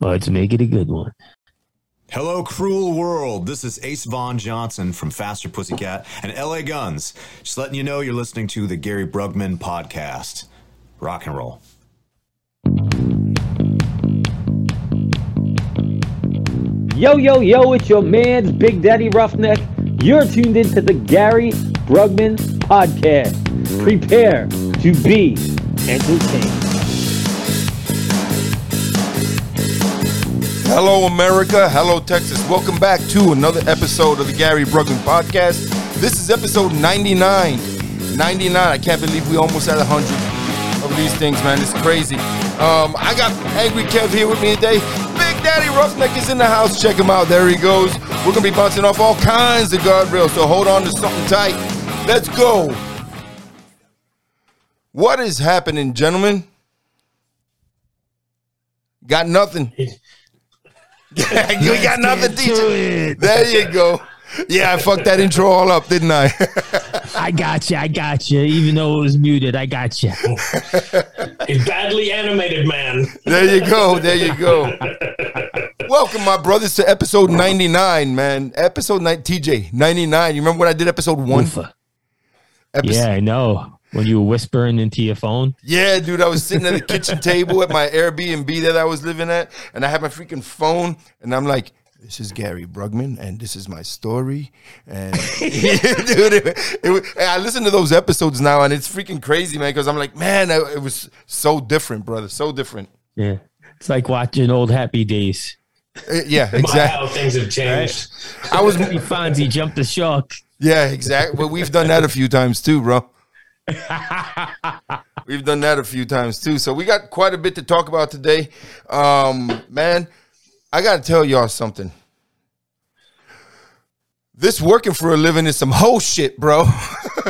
Let's make it a good one. Hello, cruel world. This is Ace Von Johnson from Faster Pussycat and LA Guns. Just letting you know you're listening to the Gary Brugman podcast. Rock and roll. Yo, yo, yo, it's your man's Big Daddy Ruffneck. You're tuned into the Gary Brugman podcast. Prepare to be entertained. Hello, America. Hello, Texas. Welcome back to another episode of the Gary Brugman podcast. This is episode 99. 99. I can't believe we almost had 100 of these things, man. It's crazy. Um, I got Angry Kev here with me today. Big Daddy Ruffneck is in the house. Check him out. There he goes. We're going to be bouncing off all kinds of guardrails, so hold on to something tight. Let's go. What is happening, gentlemen? Got nothing. you got nothing, teacher. There you go. Yeah, I fucked that intro all up, didn't I? I got you. I got you. Even though it was muted, I got you. A badly animated man. there you go. There you go. Welcome, my brothers, to episode 99, man. Episode 9, TJ, 99. You remember when I did episode one? Oofa. Episode- Yeah, I know. When you were whispering into your phone. Yeah, dude, I was sitting at the kitchen table at my Airbnb that I was living at, and I had my freaking phone, and I'm like, "This is Gary Brugman, and this is my story." And dude, it, it, was- I listen to those episodes now, and it's freaking crazy, man. Because I'm like, man, I- it was so different, brother, so different. Yeah. It's like watching old happy days. Uh, Yeah, My, exactly. how things have changed. I was, Fonzie jumped the shark. yeah, exactly. Well, we've done that a few times too, bro. We've done that a few times too. So we got quite a bit to talk about today. Um, man, I gotta tell y'all something. This working for a living is some whole shit, bro.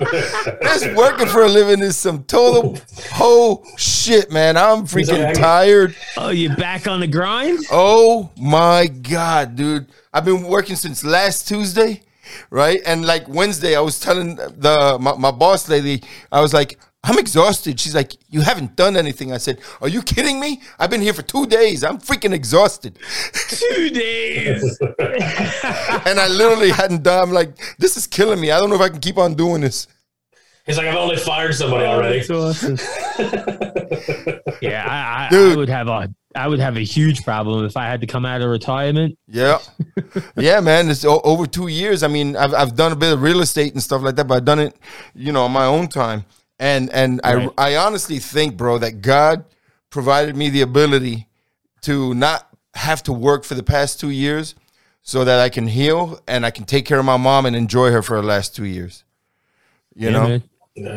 this working for a living is some total whole shit, man. I'm freaking tired. Oh, you back on the grind? Oh my god, dude! I've been working since last Tuesday, right? And like Wednesday, I was telling the my, my boss lady, I was like, "I'm exhausted." She's like, "You haven't done anything." I said, "Are you kidding me? I've been here for two days. I'm freaking exhausted." Two days. and I literally hadn't done. I'm like, "This is killing me. I don't know if I can keep on doing this." He's like, I've only fired somebody already. That's awesome. yeah, I, I, I would have a I would have a huge problem if I had to come out of retirement. Yeah, yeah, man. It's o- over two years. I mean, I've I've done a bit of real estate and stuff like that, but I've done it, you know, on my own time. And and Right. I I honestly think, bro, that God provided me the ability to not have to work for the past two years, so that I can heal and I can take care of my mom and enjoy her for the last two years. You Yeah, know, man.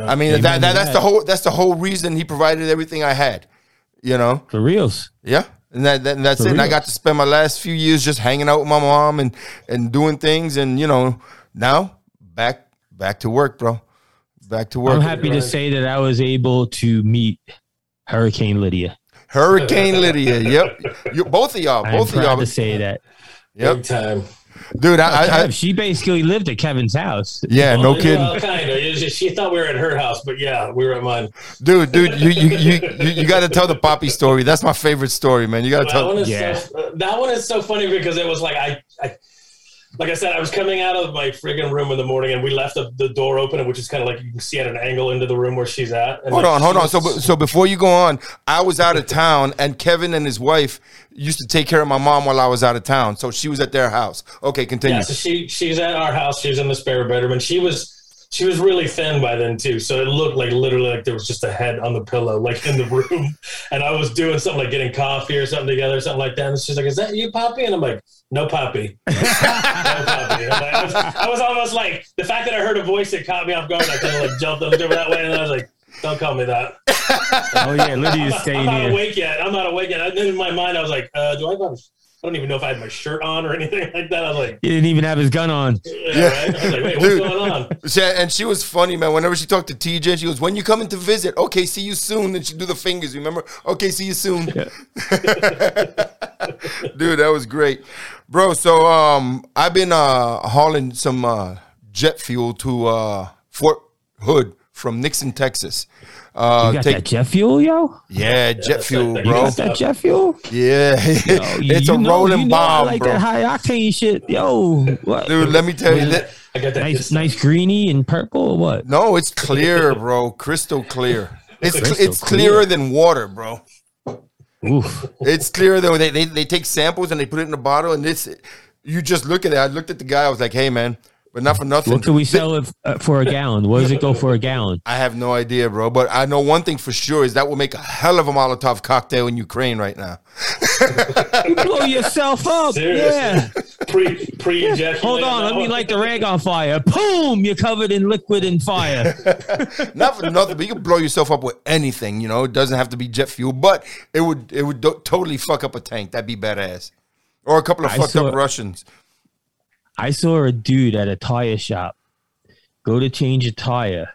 I mean, that, that that's that. the whole that's the whole reason He provided everything I had. You know. for reals. Yeah. And that, that and that's For it. And I got to spend my last few years just hanging out with my mom and and doing things and you know, now back back to work, bro. Back to work. I'm work. happy to say that I was able to meet Hurricane Lydia. Hurricane Lydia. Yep. You, both of y'all. I'm Both of y'all. I'm happy to say that. Yep. Big time. Dude, uh, I, I, Kev, she basically lived at Kevin's house. yeah, no Well, kidding. Well, kind of. She thought we were at her house, but yeah, we were at mine. Dude, dude, you you you you, you got to tell the Poppy story. That's my favorite story, man. You got to That tell one is Yeah. so, that one is so funny because it was like I, I like I said, I was coming out of my friggin' room in the morning, and we left the, the door open, which is kind of like you can see at an angle into the room where she's at. And Hold on, hold on. So, so before you go on, I was out of town, and Kevin and his wife used to take care of my mom while I was out of town. So she was at their house. Okay, continue. Yeah, so she she's at our house. She's in the spare bedroom, and she was she was really thin by then too. So it looked like literally like there was just a head on the pillow, like in the room. And I was doing something like getting coffee or something together, or something like that. And she's like, "Is that you, Poppy?" And I'm like, "No, Poppy, no, Poppy." I'm like- I, was, I was almost like the fact that I heard a voice that caught me off guard. I kind of like jumped over that way, and I was like, "Don't call me that." Oh yeah, I'm Lydia's not, I'm staying not here. awake yet. I'm not awake yet. And then in my mind, I was like, uh, "Do I have?" I don't even know if I had my shirt on or anything like that. I was like, He didn't even have his gun on. yeah, right? I was like, wait, what's Dude. going on? She- and she was funny, man. Whenever she talked to TJ, she goes, "When you coming to visit? Okay, see you soon." And she do the fingers. Remember? Okay, see you soon. Dude, that was great, bro. So, um, I've been uh hauling some uh jet fuel to uh Fort Hood, from Nixon, Texas. Uh, You got take- that jet fuel, yo? yeah, jet fuel, like- You bro. got that jet fuel? Yeah, Yo, it's a know- rolling you know I like bro. that high octane shit, yo. What? Dude, let me tell you that. I got that. nice, good nice greeny and purple or what? No, it's clear, bro. Crystal clear. It's Crystal it's clearer clear. than water, bro. Oof. It's clearer than they, they they take samples and they put it in a bottle and this you just look at it. I looked at the guy. I was like, hey man, but not for nothing. What can we sell it uh, for a gallon? What does it go for a gallon? I have no idea, bro. But I know one thing for sure is that will make a hell of a Molotov cocktail in Ukraine right now. You blow yourself up. Seriously. Yeah. pre pre jet. Hold on. Let me light the rag on fire. Boom. You're covered in liquid and fire. Not for nothing, but you can blow yourself up with anything. You know, it doesn't have to be jet fuel, but it would it would do- totally fuck up a tank. That'd be badass. Or a couple of I fucked saw- up Russians. I saw a dude at a tire shop go to change a tire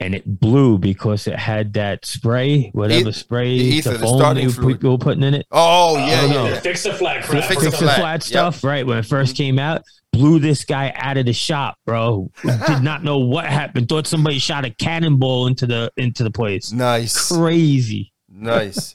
and it blew because it had that spray, whatever E- spray, the ether, the the foam starting they fluid. people were putting in it. Oh, oh yeah, Oh, yeah. yeah. Fix the flat crap. Fix Fix the the flat. flat, Yep. stuff, right? When it first mm-hmm. came out, blew this guy out of the shop, bro. Did not know what happened. Thought somebody shot a cannonball into the into the place. Nice. Crazy. Nice.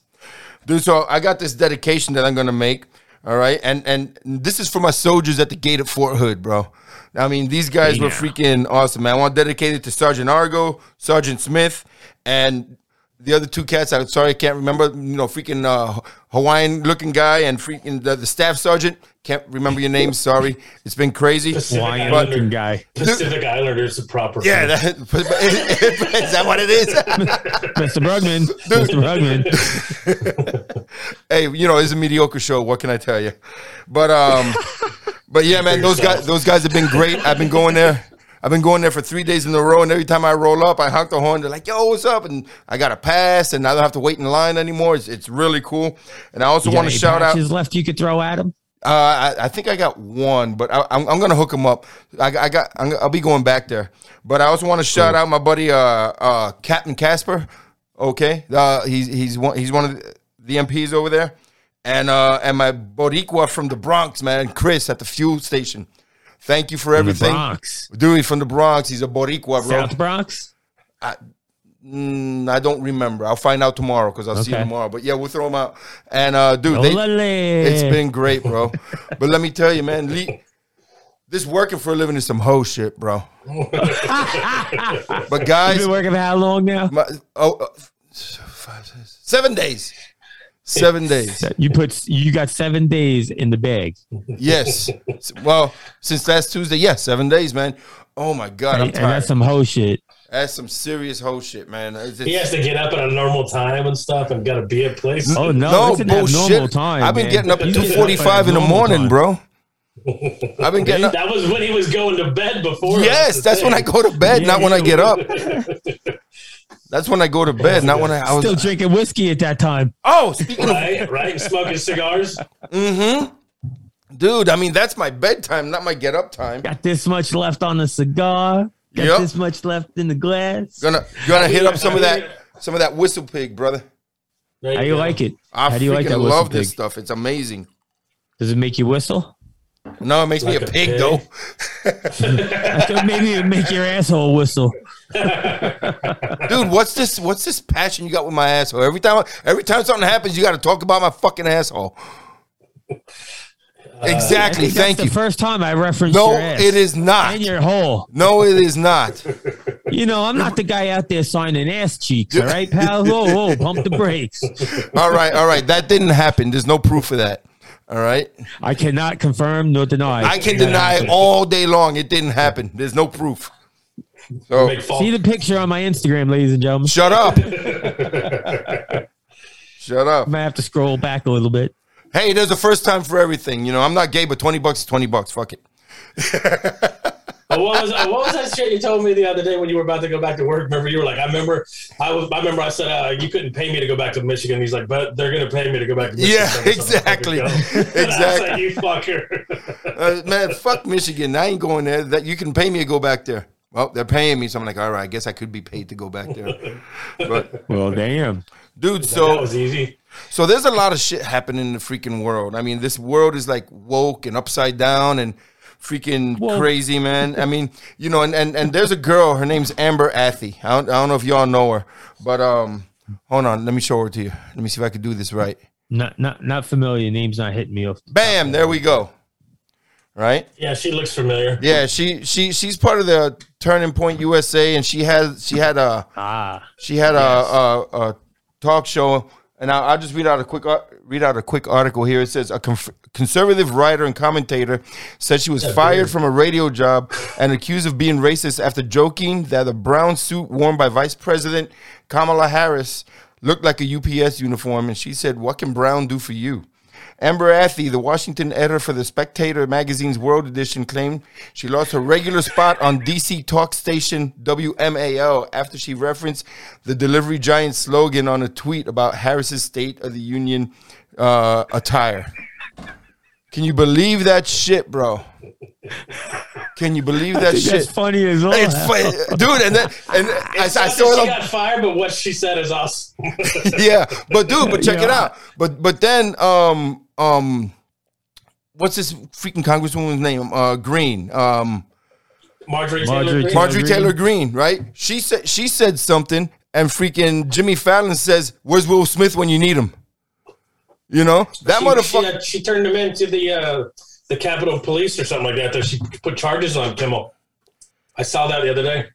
Dude, so I got this dedication that I'm gonna make. All right. And and this is for my soldiers at the gate at Fort Hood, bro. I mean, these guys were freaking awesome, man. I want to dedicate it to Sergeant Argo, Sergeant Smith, and the other two cats. I'm sorry, I can't remember. You know, freaking uh, Hawaiian looking guy and freaking the, the staff sergeant. Can't remember your name. Sorry, it's been crazy. Pacific Hawaiian But- looking Islander. guy. Pacific Islanders the proper. Yeah, thing. that, is that what it is? Mr. Brugman. Mr. Brugman. hey, you know, it's a mediocre show. What can I tell you? But um, but yeah, man, those guys, those guys have been great. I've been going there. I've been going there for three days in a row, and every time I roll up, I honk the horn. They're like, "Yo, what's up?" And I got a pass, and I don't have to wait in line anymore. It's, it's really cool. And I also want to shout out. patches left you could throw at him? Uh, I, I think I got one, but I, I'm, I'm gonna hook him up. I, I got. I'm, I'll be going back there. But I also want to shout out my buddy, uh, uh, Captain Casper. Okay, uh, he's he's one he's one of the, MPs over there, and uh, and my Boricua from the Bronx, man, Chris at the fuel station. Thank you for The everything, Bronx. dude. From the Bronx. He's a Boricua, bro. South Bronx? Mm, I don't remember. I'll find out tomorrow because I'll see you tomorrow. But yeah, we'll throw them out. And uh, dude, they, it's been great, bro. but let me tell you, man, Lee, this working for a living is some hoe shit, bro. but guys, You've been working for how long now? my, oh, uh, five, six, seven days, seven days. You put you got seven days in the bag. Yes. Well, since last Tuesday, yes, seven days, man. Oh my god, I'm And, and that's some hoe shit. That's some serious whole shit, man. It's- He has to get up at a normal time and stuff, and got to be at place. Oh no, no it's bullshit. abnormal time. I've been man. getting up at You two get up forty at five in the morning, time. bro. I've been getting up. That was when he was going to bed before. Yes, that's when I go to bed, not when I get up. up. That's when I go to bed, not when I, I was. Still drinking whiskey at that time. oh, speaking of, right, right, smoking cigars. Mm-hmm. Dude, I mean that's my bedtime, not my get up time. Got this much left on the cigar. Got Yep. this much left in the glass. Gonna gonna hit up some of that, some of that WhistlePig, brother. Right How do you now. like it? I How do you freaking like that love this pig? stuff. It's amazing. Does it make you whistle? No, it makes me a a pig, pig? though. I thought maybe it make your asshole whistle. Dude, what's this? What's this passion you got with my asshole? Every time, every time something happens, you got to talk about my fucking asshole. Uh, I exactly. think that's Thank the you. first time I referenced No, your ass. it is not. And your hole. No, it is not. You know, I'm not the guy out there signing ass cheeks, all right, pal? Whoa, whoa, pump the brakes. All right, all right. That didn't happen. There's no proof of that. All right. I cannot confirm nor deny. I can deny all day long it didn't happen. There's no proof. So See the picture on my Instagram, ladies and gentlemen. shut up. shut up. I might have to scroll back a little bit. Hey, there's a first time for everything. You know, I'm not gay, but 20 bucks is 20 bucks. Fuck it. What was what was that shit you told me the other day when you were about to go back to work? Remember, you were like, I remember, I was, I remember, I said uh, you couldn't pay me to go back to Michigan. He's like, but they're gonna pay me to go back to Michigan. Yeah, so exactly. fucking go. And I was Exactly. like, you fucker. Uh, man, fuck Michigan. I ain't going there. That you can pay me to go back there. Well, they're paying me, so I'm like, all right, I guess I could be paid to go back there. But Well, damn. dude, that so was easy. So there's a lot of shit happening in the freaking world. I mean, this world is like woke and upside down, and freaking Well- crazy, man. I mean, you know, and, and and there's a girl. Her name's Amber Athey. I don't, I don't know if y'all know her, but um, hold on, let me show her to you. Let me see if I can do this right. Not not not familiar. Name's not hitting me off. the- Bam, there we go. Right? Yeah, she looks familiar. Yeah, she she she's part of the Turning Point USA, and she has she had a Ah, she had a, a, a talk show, and I'll, I'll just read out a quick uh, read out a quick article here. It says a conf- conservative writer and commentator said she was fired from a radio job and accused of being racist after joking that a brown suit worn by Vice President Kamala Harris looked like a UPS uniform, and she said, "What can brown do for you?" Amber Athey, the Washington editor for the Spectator magazine's World Edition, claimed she lost her regular spot on DC talk station WMAL after she referenced the delivery giant slogan on a tweet about Harris's State of the Union uh, attire. Can you believe that shit, bro? Can you believe that that's shit? funny as all. It's funny, dude, and then and I, I saw she on got fired, but what she said is awesome. yeah, but dude, but check it out. But but then um um what's this freaking congresswoman's name? Uh Greene. Um Marjorie, Marjorie Taylor Greene. Taylor- Marjorie Greene. Taylor Greene, right? She said she said something and freaking Jimmy Fallon says, "Where's Will Smith when you need him?" You know? That she, motherfucker She, uh, she turned him into the uh, the Capitol Police or something like that. That she put charges on Kimmel. I saw that the other day.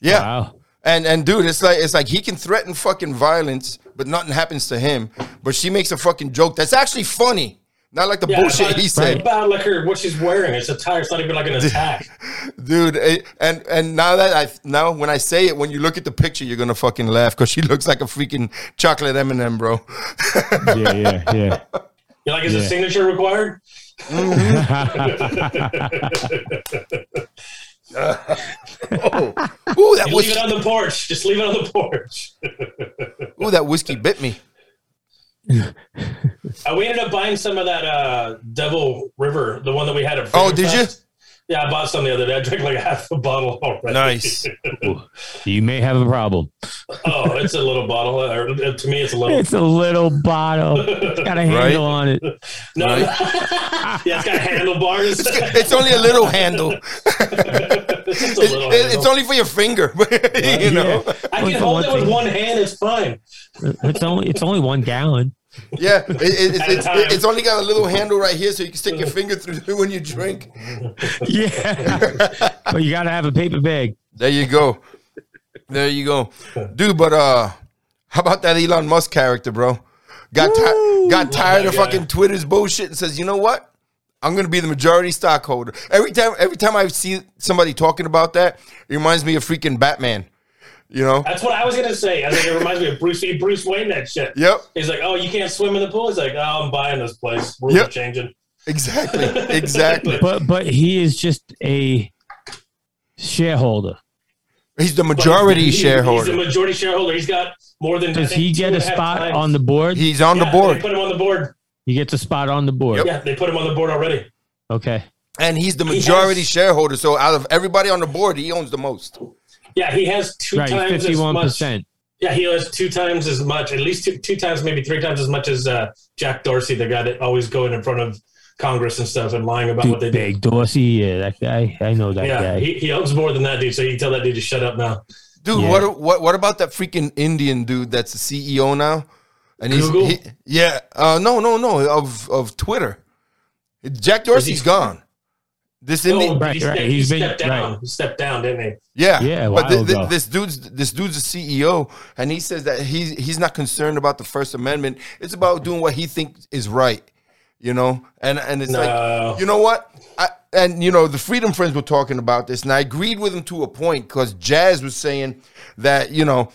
Yeah. Wow. And and dude, it's like it's like he can threaten fucking violence, but nothing happens to him. But she makes a fucking joke that's actually funny. Not like the Yeah, bullshit about- he said. about like her what she's wearing. It's a tire. It's not even like an attack. dude and and now that i now when i say it when you look at the picture you're gonna fucking laugh because she looks like a freaking chocolate m&m bro Yeah, yeah, yeah. You're like, is a signature required? oh ooh that You leave it whiskey on the porch. Just leave it on the porch. ooh that whiskey bit me Uh, we ended up buying some of that uh, Devil River, the one that we had at. Oh, did you? Fest. Yeah, I bought some the other day. I drank like half a bottle already. nice you may have a problem. oh, it's a little bottle. Or, uh, to me, it's a little. It's a little bottle. It's got a handle on it. no, right. yeah, it's got handlebars. it's only a little handle it's just a little. it- handle. it's only for your finger you know I can for hold one it with thing. one hand. It's fine. It's only it's only one gallon. Yeah it, it, At it's, time. it's only got a little handle right here so you can stick your finger through when you drink Yeah, but you gotta have a paper bag. There you go. There you go. Dude, but uh how about that Elon Musk character, bro? Got ti- got tired that of guy. fucking Twitter's bullshit and says, "You know what? I'm going to be the majority stockholder." Every time every time I see somebody talking about that, it reminds me of freaking Batman. You know? That's what I was gonna say. I think it reminds me of Bruce Bruce Wayne. That shit. Yep. He's like, oh, you can't swim in the pool. He's like, oh, I'm buying this place. Rules Yep. are changing. Exactly. Exactly. But but he is just a shareholder. He's the majority he- He's the majority shareholder. He's got more than. Does he get a spot times. on the board? He's on the board. They put him on the board. He gets a spot on the board. Yeah, they put him on the board already. Okay. And he's the He majority has- shareholder. So out of everybody on the board, he owns the most. Yeah, he has two Right, times fifty one as much. Yeah, he has two times as much, at least two, two times, maybe three times as much as uh, Jack Dorsey, the guy that always going in front of Congress and stuff and lying about what they do. Big Dorsey, yeah, that guy. I know that Yeah, guy. he, he owns more than that dude, so you can tell that dude to shut up now. Dude, Yeah. what what what about that freaking Indian dude that's the CEO now? And he's Google? he, yeah, uh, no, no, no, of of Twitter. Jack Dorsey's gone. This No, Indian, but Right, he, stepped, right, he he's been- down. right. He stepped down, didn't he? yeah, Yeah, but while thi- thi- this dude's this dude's a CEO, and he says that he's he's not concerned about the First Amendment. It's about doing what he thinks is right, you know. And and it's No. like, you know what? I, and you know the Freedom Friends were talking about this, and I agreed with him to a point because Jazz was saying that you know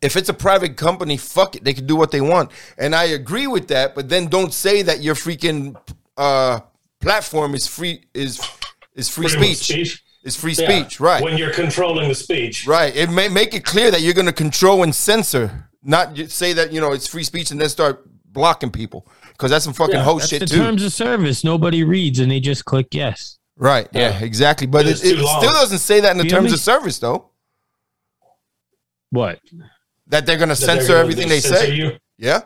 if it's a private company, fuck it, they can do what they want, and I agree with that. But then don't say that you're freaking uh, platform is free is is free Freedom of speech. It's free Yeah, speech, right? When you're controlling the speech. Right. It may make it clear that you're going to control and censor, not ju- say that you know it's free speech and then start blocking people because that's some fucking Yeah, hoe shit the too. terms of service. Nobody reads and they just click yes. right. Yeah. Yeah. Exactly. But it, It's it still doesn't say that in the The terms of service though. What? That they're going to censor gonna everything they censor say. You. Yeah.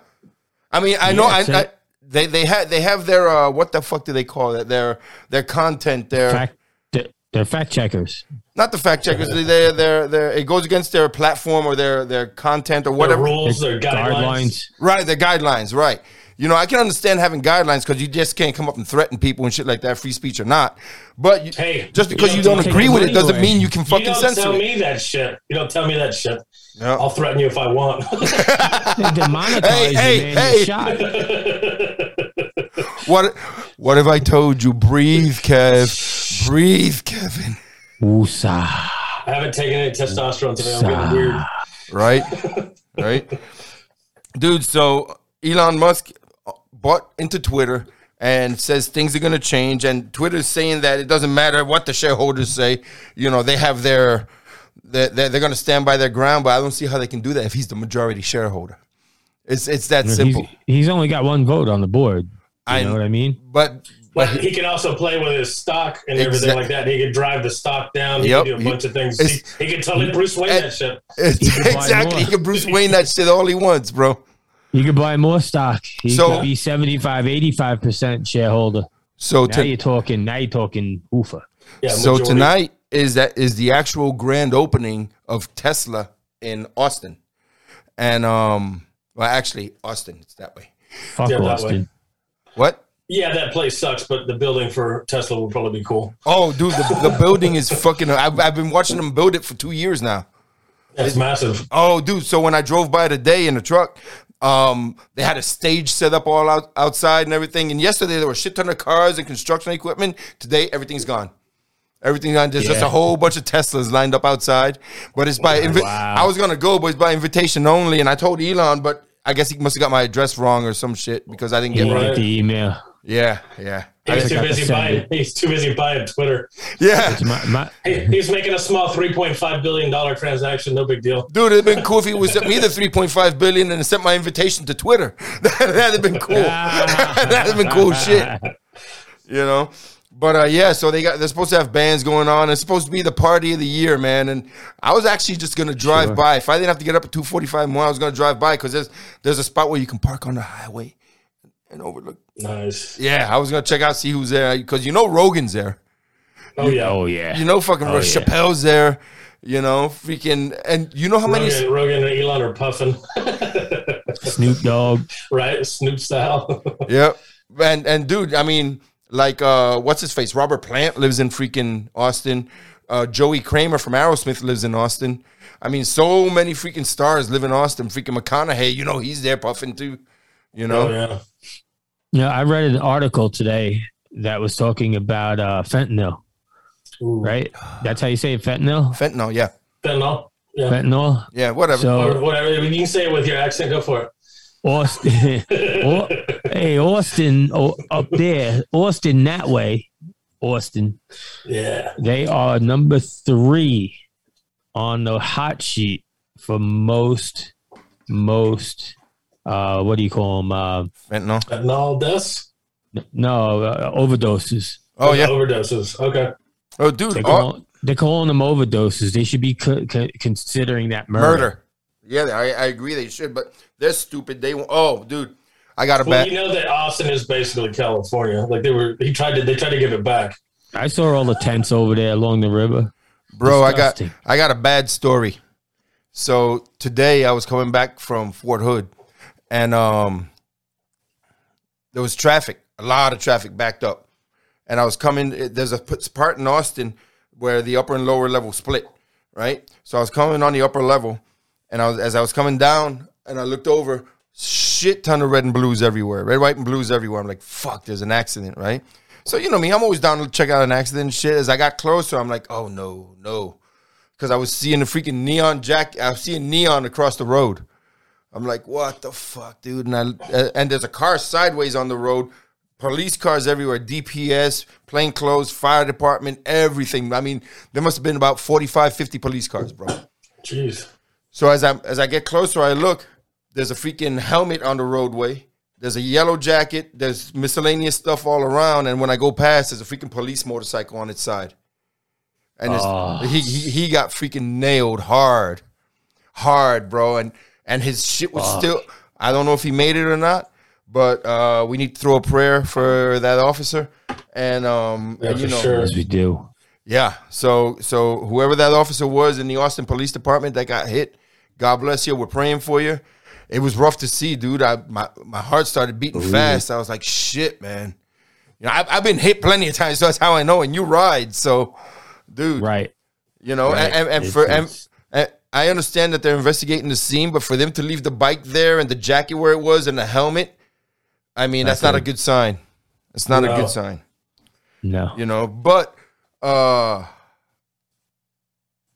I mean, I know. I, I they they have they have their uh, what the fuck do they call it? Their their content. Their Fact, they're- they're fact checkers. not the fact checkers. they they they're, they're, it goes against their platform or their their content or Their whatever. rules, their guidelines. Guidelines. Right, the guidelines, right. You know, I can understand having guidelines because you just can't come up and threaten people and shit like that, free speech or not. But you, Hey, just because you don't don't agree with it doesn't away. mean you can You fucking don't censor tell it. me that shit. You don't tell me that shit. Yeah. I'll threaten you if I want. They demonetize Hey, hey, you, man. hey. What what have I told you? Breathe, Kev. Breathe, Kevin. Woosah. I haven't taken any testosterone today. I'm getting weird. Right? right? Dude, so Elon Musk bought into Twitter and says things are going to change. And Twitter's saying that it doesn't matter what the shareholders say. You know, they have their, they're, they're, they're going to stand by their ground, but I don't see how they can do that if he's the majority shareholder. It's, it's that simple. He's, he's only got one vote on the board. You I- know what I mean? But, But he can also play with his stock and everything Exact- like that. He could drive the stock down. He Yep. could do a bunch of things. He, he could totally Bruce Wayne that shit. it's, could buy exactly, he can Bruce Wayne that shit all he wants, bro. He could buy more stock. You So- could be 75, 85% shareholder. So, Now to, you're talking, now you're talking oofa. Yeah, So majority. tonight is that is the actual grand opening of Tesla in Austin, and um, well, actually Austin, it's that way. Fuck Yeah, that Austin. What? Yeah, that place sucks, but the building for Tesla would probably be cool. Oh, dude, the, the building is fucking. I've, I've been watching them build it for two years now. That's massive. Oh, dude. So when I drove by today in the truck, um, they had a stage set up all out, outside and everything. And yesterday there were a shit ton of cars and construction equipment. Today everything's gone. Everything's gone. There's just a whole bunch of Teslas lined up outside. But it's by invi- Wow. I was gonna go, but it's by invitation only. And I told Elon, but I guess he must have got my address wrong or some shit because I didn't get get the email. Yeah, yeah, He's I too busy buying. He's too busy buying Twitter. yeah. My, my, He, he's making a small three point five billion dollar transaction. No big deal. Dude, it'd been cool if he was sent me the 3.5 billion and sent my invitation to Twitter. That'd have been cool. That'd have been cool shit. You know? But uh, yeah, so they got they're supposed to have bands going on. It's supposed to be the party of the year, man. And I was actually just gonna drive Sure. by. If I didn't have to get up at 245 more, I was gonna drive by because there's there's a spot where you can park on the highway and overlook. Nice. Yeah, I was gonna check out, see who's there, because you know Rogan's there. Oh yeah. oh, yeah. You know fucking Oh, yeah. Chappelle's there. You know, freaking, and you know how many? Rogan, Rogan and Elon are puffing, Snoop Dogg. right? Snoop style. Yep. And and dude, I mean, like uh what's his face? Robert Plant lives in freaking Austin. Uh Joey Kramer from Aerosmith lives in Austin. I mean, so many freaking stars live in Austin. Freaking McConaughey, you know, he's there puffing too. You know? oh yeah. Yeah, I read an article today that was talking about uh, fentanyl, Ooh. right? That's how you say it, fentanyl? Fentanyl, yeah. Fentanyl. Yeah. Fentanyl. Yeah, whatever. Or So, whatever. You can say it with your accent. Go for it. Austin, Au- hey, Austin, oh, up there, Austin that way, Austin, yeah. they are number three on the hot sheet for most, most, uh, what do you call them? Uh, Fentanyl. Fentanyl deaths. no, uh, overdoses. Oh yeah. Overdoses. Okay. Oh dude, They oh, call, they're calling them overdoses. They should be co- co- considering that murder. murder. Yeah, I, I agree they should, but they're stupid. They won't- oh dude, I got a Well, bad you know that Austin is basically California. Like they were, he tried to, they tried to give it back. I saw all the tents over there along the river. Bro, I got I got a bad story. So today I was coming back from Fort Hood, and um, there was traffic, a lot of traffic backed up, and I was coming. There's a part in Austin where the upper and lower level split, right? So I was coming on the upper level, and I was as I was coming down, and I looked over, shit ton of red and blues everywhere, red, white, and blues everywhere. I'm like, fuck, there's an accident, right? So you know me, I'm always down to check out an accident and shit. As I got closer, I'm like, oh no, no, because I was seeing the freaking neon jack. I was seeing neon across the road. I'm like, what the fuck, dude? And I uh, and there's a car sideways on the road. Police cars everywhere, DPS, plainclothes, fire department, everything. I mean, there must have been about 45, 50 police cars, bro. Jeez. So as I as I get closer, I look. There's a freaking helmet on the roadway. There's a yellow jacket. There's miscellaneous stuff all around. And when I go past, there's a freaking police motorcycle on its side. And Oh. he, he he got freaking nailed hard, hard, bro. And and his shit was still. I don't know if he made it or not, but uh, we need to throw a prayer for that officer, and um, Yeah, and, you for know, sure. As we do. yeah. So so whoever that officer was in the Austin Police Department that got hit, God bless you. We're praying for you. It was rough to see, dude. I my my heart started beating fast. I was like, shit, man. You know, I've, I've been hit plenty of times, so that's how I know. And you ride, so, dude, Right. you know, Right. and, and, and for and I understand that they're investigating the scene, but for them to leave the bike there and the jacket where it was and the helmet, I mean, that's not a good sign. It's not a good sign. No. you know but uh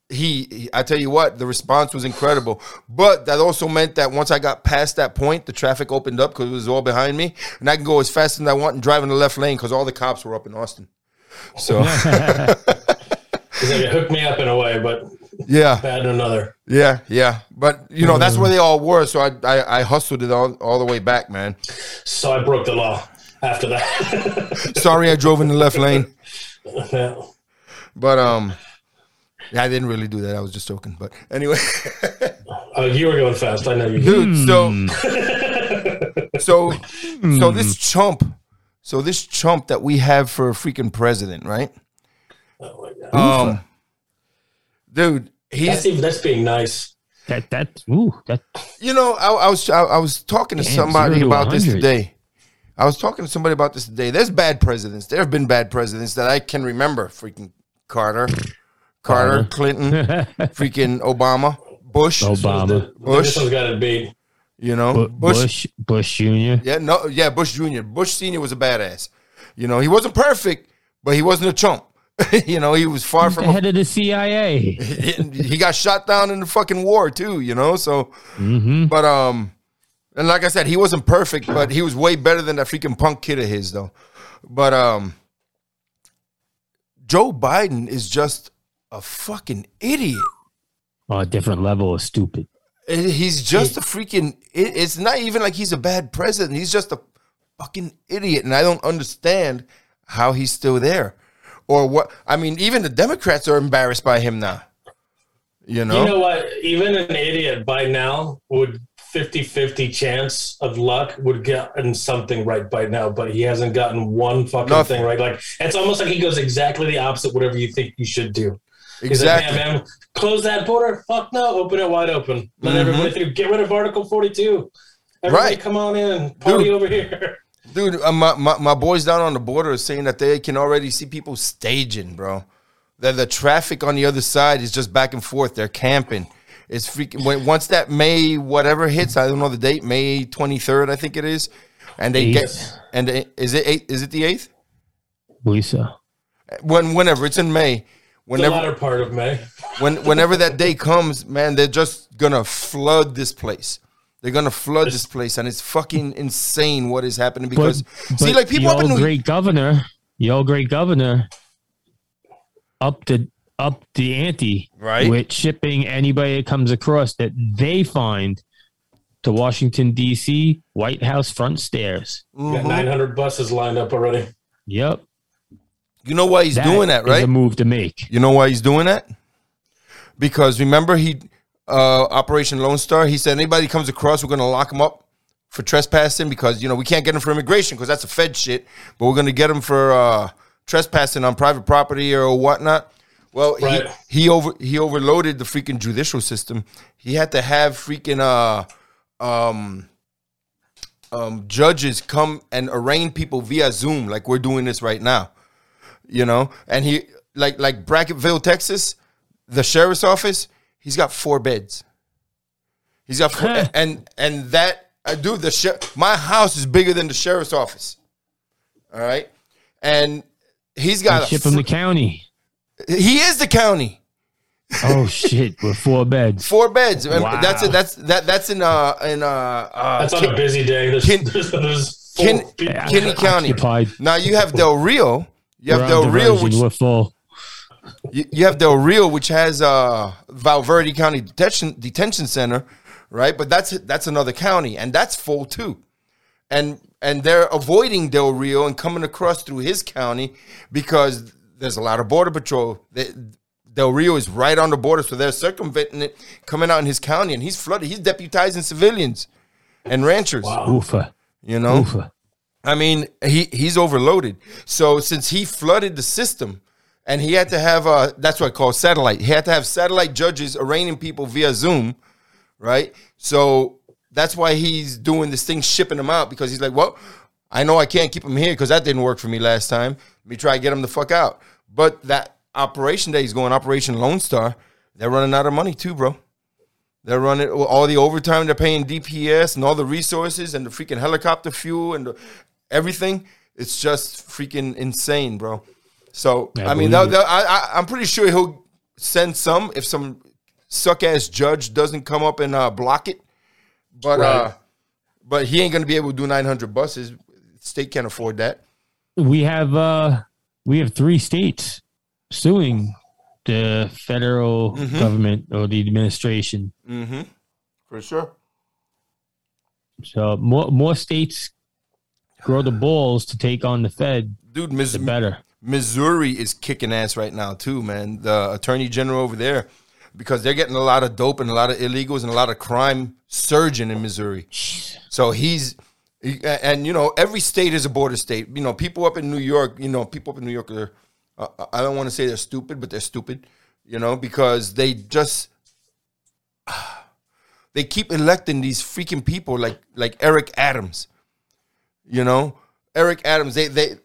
he, he- i tell you what the response was incredible. But that also meant that once i got past that point the traffic opened up because it was all behind me and i can go as fast as i want and drive in the left lane because all the cops were up in austin. So it hooked me up in a way, but yeah bad in another. yeah yeah but you know that's where they all were so i i, I hustled it all, all the way back man So I broke the law after that. sorry i drove in the left lane yeah. but um yeah i didn't really do that i was just joking but anyway Oh, you were going fast. I know you. dude so Hmm. so so this chump so this chump that we have for a freaking president right Oh my God. um dude he's That's even that's being nice. That that ooh that you know i, I was I, I was talking to Damn, somebody to about this today i was talking to somebody about this today there's bad presidents there have been bad presidents that i can remember freaking carter carter, Carter. clinton freaking obama bush Obama, Bush. This one's got to be. you know Bu- Bush, Bush Jr. Yeah, no, yeah, Bush Jr. Bush Senior was a badass. You know, he wasn't perfect, but he wasn't a chump. you know, he was far The from. A, head of the CIA. he got shot down in the fucking war too. You know, so. Mm-hmm. But um, and like I said, he wasn't perfect, but he was way better than that freaking punk kid of his, though. But um, Joe Biden is just a fucking idiot. Oh, a different level of stupid. He's just a freaking. It's not even like he's a bad president. He's just a fucking idiot, and I don't understand how he's still there, or what. I mean, even the Democrats are embarrassed by him now. You know, You know what? Even an idiot by now would 50-50 chance of luck would get something right by now, but he hasn't gotten one fucking Nothing. thing right. Like it's almost like he goes exactly the opposite whatever you think you should do. He's like, exactly. man, man, close that border. Fuck no, open it wide open. Let Mhm. everybody through. Get rid of Article Forty-two. Everybody, Right. come on in. Party Dude. over here. Dude, uh, my, my, my boys down on the border are saying that they can already see people staging, bro. That the traffic on the other side is just back and forth. They're camping. It's freaking. When, once that May whatever hits, I don't know the date. May twenty third, I think it is. And they get and they, is it eight? Is it the eighth? Lisa. When whenever it's in May, The whenever latter part of May. when whenever that day comes, man, they're just gonna flood this place. They're gonna flood this place, and it's fucking insane what is happening because see, like people up your in New great governor, your great governor, up the up the ante Right. with shipping anybody that comes across that they find to Washington D.C. White House front stairs. Mm-hmm. Got 900 buses lined up already. Yep, You know why he's doing that, right? a move to make. You know why he's doing that? Because remember he uh Operation Lone Star, he said anybody comes across, we're gonna lock them up for trespassing because you know we can't get them for immigration because that's a Fed shit, but we're gonna get them for uh trespassing on private property or whatnot. Well, Right. he, he over he overloaded the freaking judicial system. He had to have freaking uh um um judges come and arraign people via Zoom like we're doing this right now you know and he like like Brackettville texas the sheriff's office he's got four beds he's got four, and and that uh, dude the sher- my house is bigger than the sheriff's office all right and he's got a Ship him fr- to county. he is the county Oh shit, with four beds. four beds And Wow. that's it that's that that's in uh in uh, uh That's on Kin- a busy day. There's, Kin- there's, there's four Kin- people. Kinney County. Occupied. now you have del rio you have We're del on rio which We're full. You, you have Del Rio, which has uh, Val Verde County Detention Detention Center, right? But that's that's another county, and that's full too. And and they're avoiding Del Rio and coming across through his county because there's a lot of border patrol. They, Del Rio is right on the border, so they're circumventing it, coming out in his county, and he's flooded. He's deputizing civilians and ranchers. Wow. Oofa. You know, Oof. I mean, he he's overloaded. So since he he's overloaded, so since he flooded the system, and he had to have uh that's what I call satellite. He had to have satellite judges arraigning people via Zoom, right? So that's why he's doing this thing, shipping them out because he's like, well, I know I can't keep him here because that didn't work for me last time. Let me try to get him the fuck out. But that operation that he's going, Operation Lone Star, they're running out of money too, bro. They're running all the overtime they're paying DPS and all the resources and the freaking helicopter fuel and the, everything. It's just freaking insane, bro. So I I, mean, they'll- they'll- I, I, I'm pretty sure he'll send some if some suck ass judge doesn't come up and uh, block it. But uh, but he ain't gonna be able to do 900 buses. State can't afford that. we have uh we have three states suing the federal Mhm. government or the administration. Mm-hmm. For sure. So more more states grow the balls to take on the Fed, Dude, Mis- the better. Missouri is kicking ass right now too, man. The attorney general over there, because they're getting a lot of dope and a lot of illegals and a lot of crime surging in Missouri. So he's, he- and you know, every state is a border state. You know, people up in New York, you know, people up in New York are, uh, I don't want to say they're stupid, but they're stupid, you know, because they just, they keep electing these freaking people like like Eric Adams. You know, Eric Adams. They they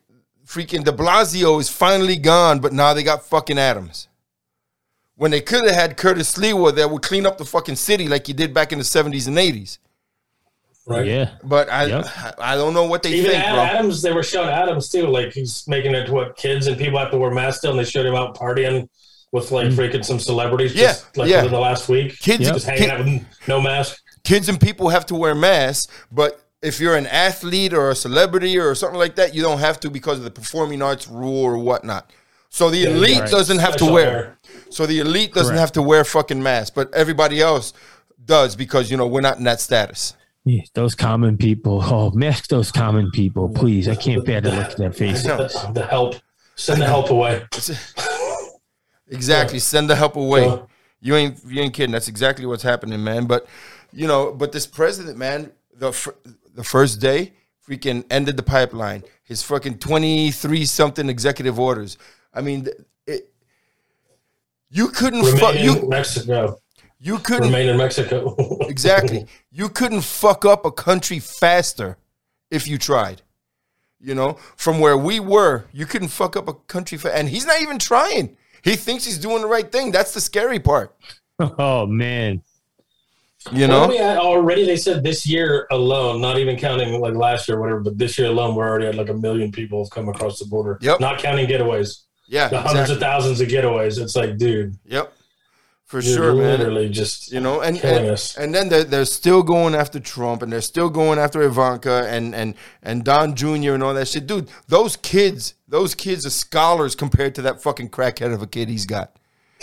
freaking De Blasio is finally gone, but now they got fucking Adams. When they could have had Curtis Sliwa that would clean up the fucking city like he did back in the seventies and eighties. Right. Yeah. But I Yep. I don't know what they Even think, Ad- bro. Adams, they were showing Adams too. Like he's making it to what kids and people have to wear masks still, and they showed him out partying with like mm. freaking some celebrities. Yeah, just, like yeah. within the last week. Kids, Yep. just hanging out with no mask. kids and people have to wear masks, but if you're an athlete or a celebrity or something like that, you don't have to because of the performing arts rule or whatnot. So the elite right. doesn't have to wear. air. So the elite doesn't Correct. have to wear fucking masks, but everybody else does because you know we're not in that status. Yeah, Those common people. Oh, mask those common people, please. I can't bear to look at their faces. The, the help. Send the help away. Exactly. Send the help away. Yeah. You ain't you ain't kidding. That's exactly what's happening, man. But you know, but this president, man, the fir- the first day, freaking ended the pipeline. His fucking twenty three something executive orders. I mean, it. You couldn't fuck Remain in you. Mexico. You couldn't Remain in Mexico. exactly. You couldn't fuck up a country faster if you tried. You know, from where we were, you couldn't fuck up a country fa- and he's not even trying. He thinks he's doing the right thing. That's the scary part. Oh man. You know? already they said this year alone, not even counting like last year or whatever, but this year alone, we're already at like a million people have come across the border. Yep. Not counting getaways. Yeah, The hundreds of thousands of getaways. It's like, dude, Yep. For sure, man. literally just You know, and killing and, us. and then they're, they're still going after Trump and they're still going after Ivanka and and and Don Jr. and all that shit. Dude, those kids, those kids are scholars compared to that fucking crackhead of a kid he's got.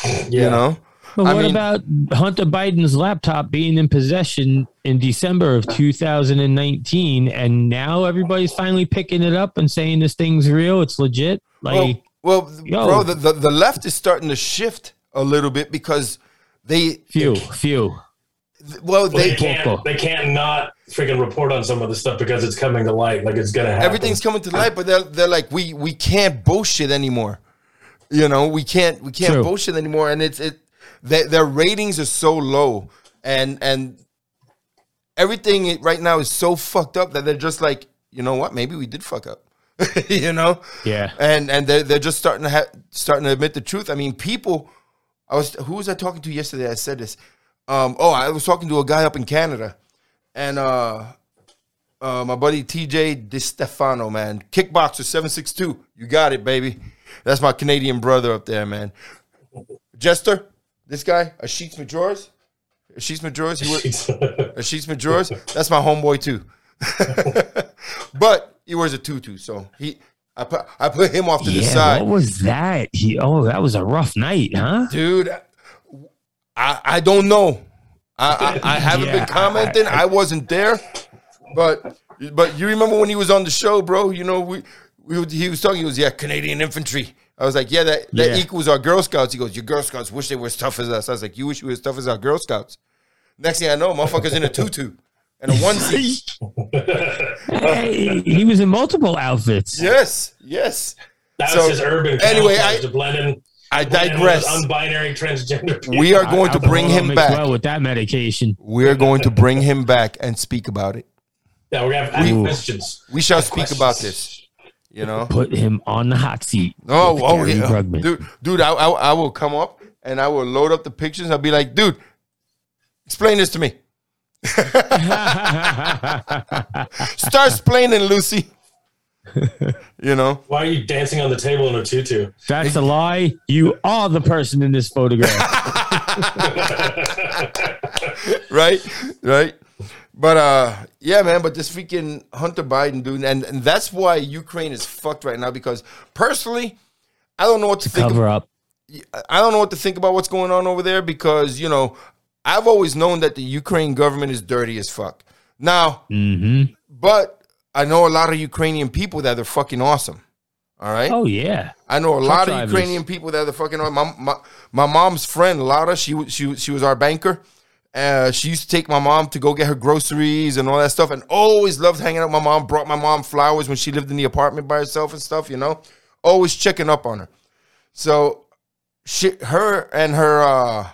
yeah. You know? But I what mean- about Hunter Biden's laptop being in possession in December of 2019, and now everybody's finally picking it up and saying this thing's real, it's legit? Like, well, well yo. bro, the, the, the left is starting to shift a little bit because they few, few. well Well, they they can't. They can't not freaking report on some of this stuff because it's coming to light. Like it's gonna happen. everything's coming to light, but they're they're like we we can't bullshit anymore. You know, we can't we can't True. bullshit anymore, and it's it their, their ratings are so low, and and everything right now is so fucked up that they're just like, you know what, maybe we did fuck up, you know, Yeah. and and they're they're just starting to ha- starting to admit the truth. I mean, people. I was who was I talking to yesterday? I said this. Um, oh, I was talking to a guy up in Canada, and uh, uh, my buddy TJ DiStefano, man, kickboxer seven six two. You got it, baby. That's my Canadian brother up there, man. Jester, this guy, Ashish Majors, Ashish Majors, he Ashish Majors. That's my homeboy too. but he wears a tutu, so he. I put I put him off to the Yeah, side. what was that? He, oh, that was a rough night, huh? dude. I I don't know. I I, I haven't Yeah, been commenting. I, wasn't there, but but you remember when he was on the show, bro? You know we. We, he was talking. He was yeah, Canadian infantry. I was like, yeah, that that Yeah. equals our Girl Scouts. He goes, your Girl Scouts wish they were as tough as us. I was like, you wish you were as tough as our Girl Scouts. Next thing I know, motherfuckers in a tutu. and a onesie. Hey, he was in multiple outfits. yes, yes. That So, was his urban anyway, I- to blend in. I blend in with digress. those Unbinary transgender people. We are going to bring him back. well with that medication. We're going to bring him back and speak about it. yeah, we're gonna have We- questions. We shall Ask speak questions. about this. You know. Put him on the hot seat. Oh, oh Gary yeah, Brugman. dude, dude. I, I, I will come up and I will load up the pictures. I'll be like, dude, explain this to me. Start explaining, Lucy. you know, Why are you dancing on the table in a tutu? That's a lie. You are the person in this photograph. right, right. But uh, yeah, man. But this freaking Hunter Biden, dude, and, and that's why Ukraine is fucked right now. Because personally, I don't know what to think. Cover up. I don't know what to think about what's going on over there because you know I've always known that the Ukraine government is dirty as fuck. Now, hmm but I know a lot of Ukrainian people that are fucking awesome. All right, Oh yeah. I know a lot of. Ukrainian people that are fucking awesome. My, my my mom's friend Lara, she she she was our banker. Uh, she used to take my mom to go get her groceries and all that stuff, and always loved hanging out. with My mom brought my mom flowers when she lived in the apartment by herself and stuff. You know, always checking up on her. So she, her and her, uh,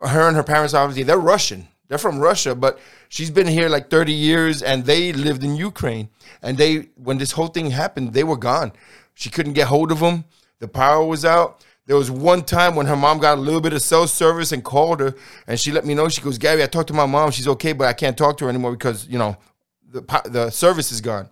her and her parents obviously they're Russian. They're from Russia, but she's been here like 30 years, and they lived in Ukraine. And they, when this whole thing happened, they were gone. She couldn't get hold of them. The power was out. There was one time when her mom got a little bit of cell service and called her, and she let me know. She goes, "Gary, I talked to my mom. She's okay, but I can't talk to her anymore because you know the the service is gone."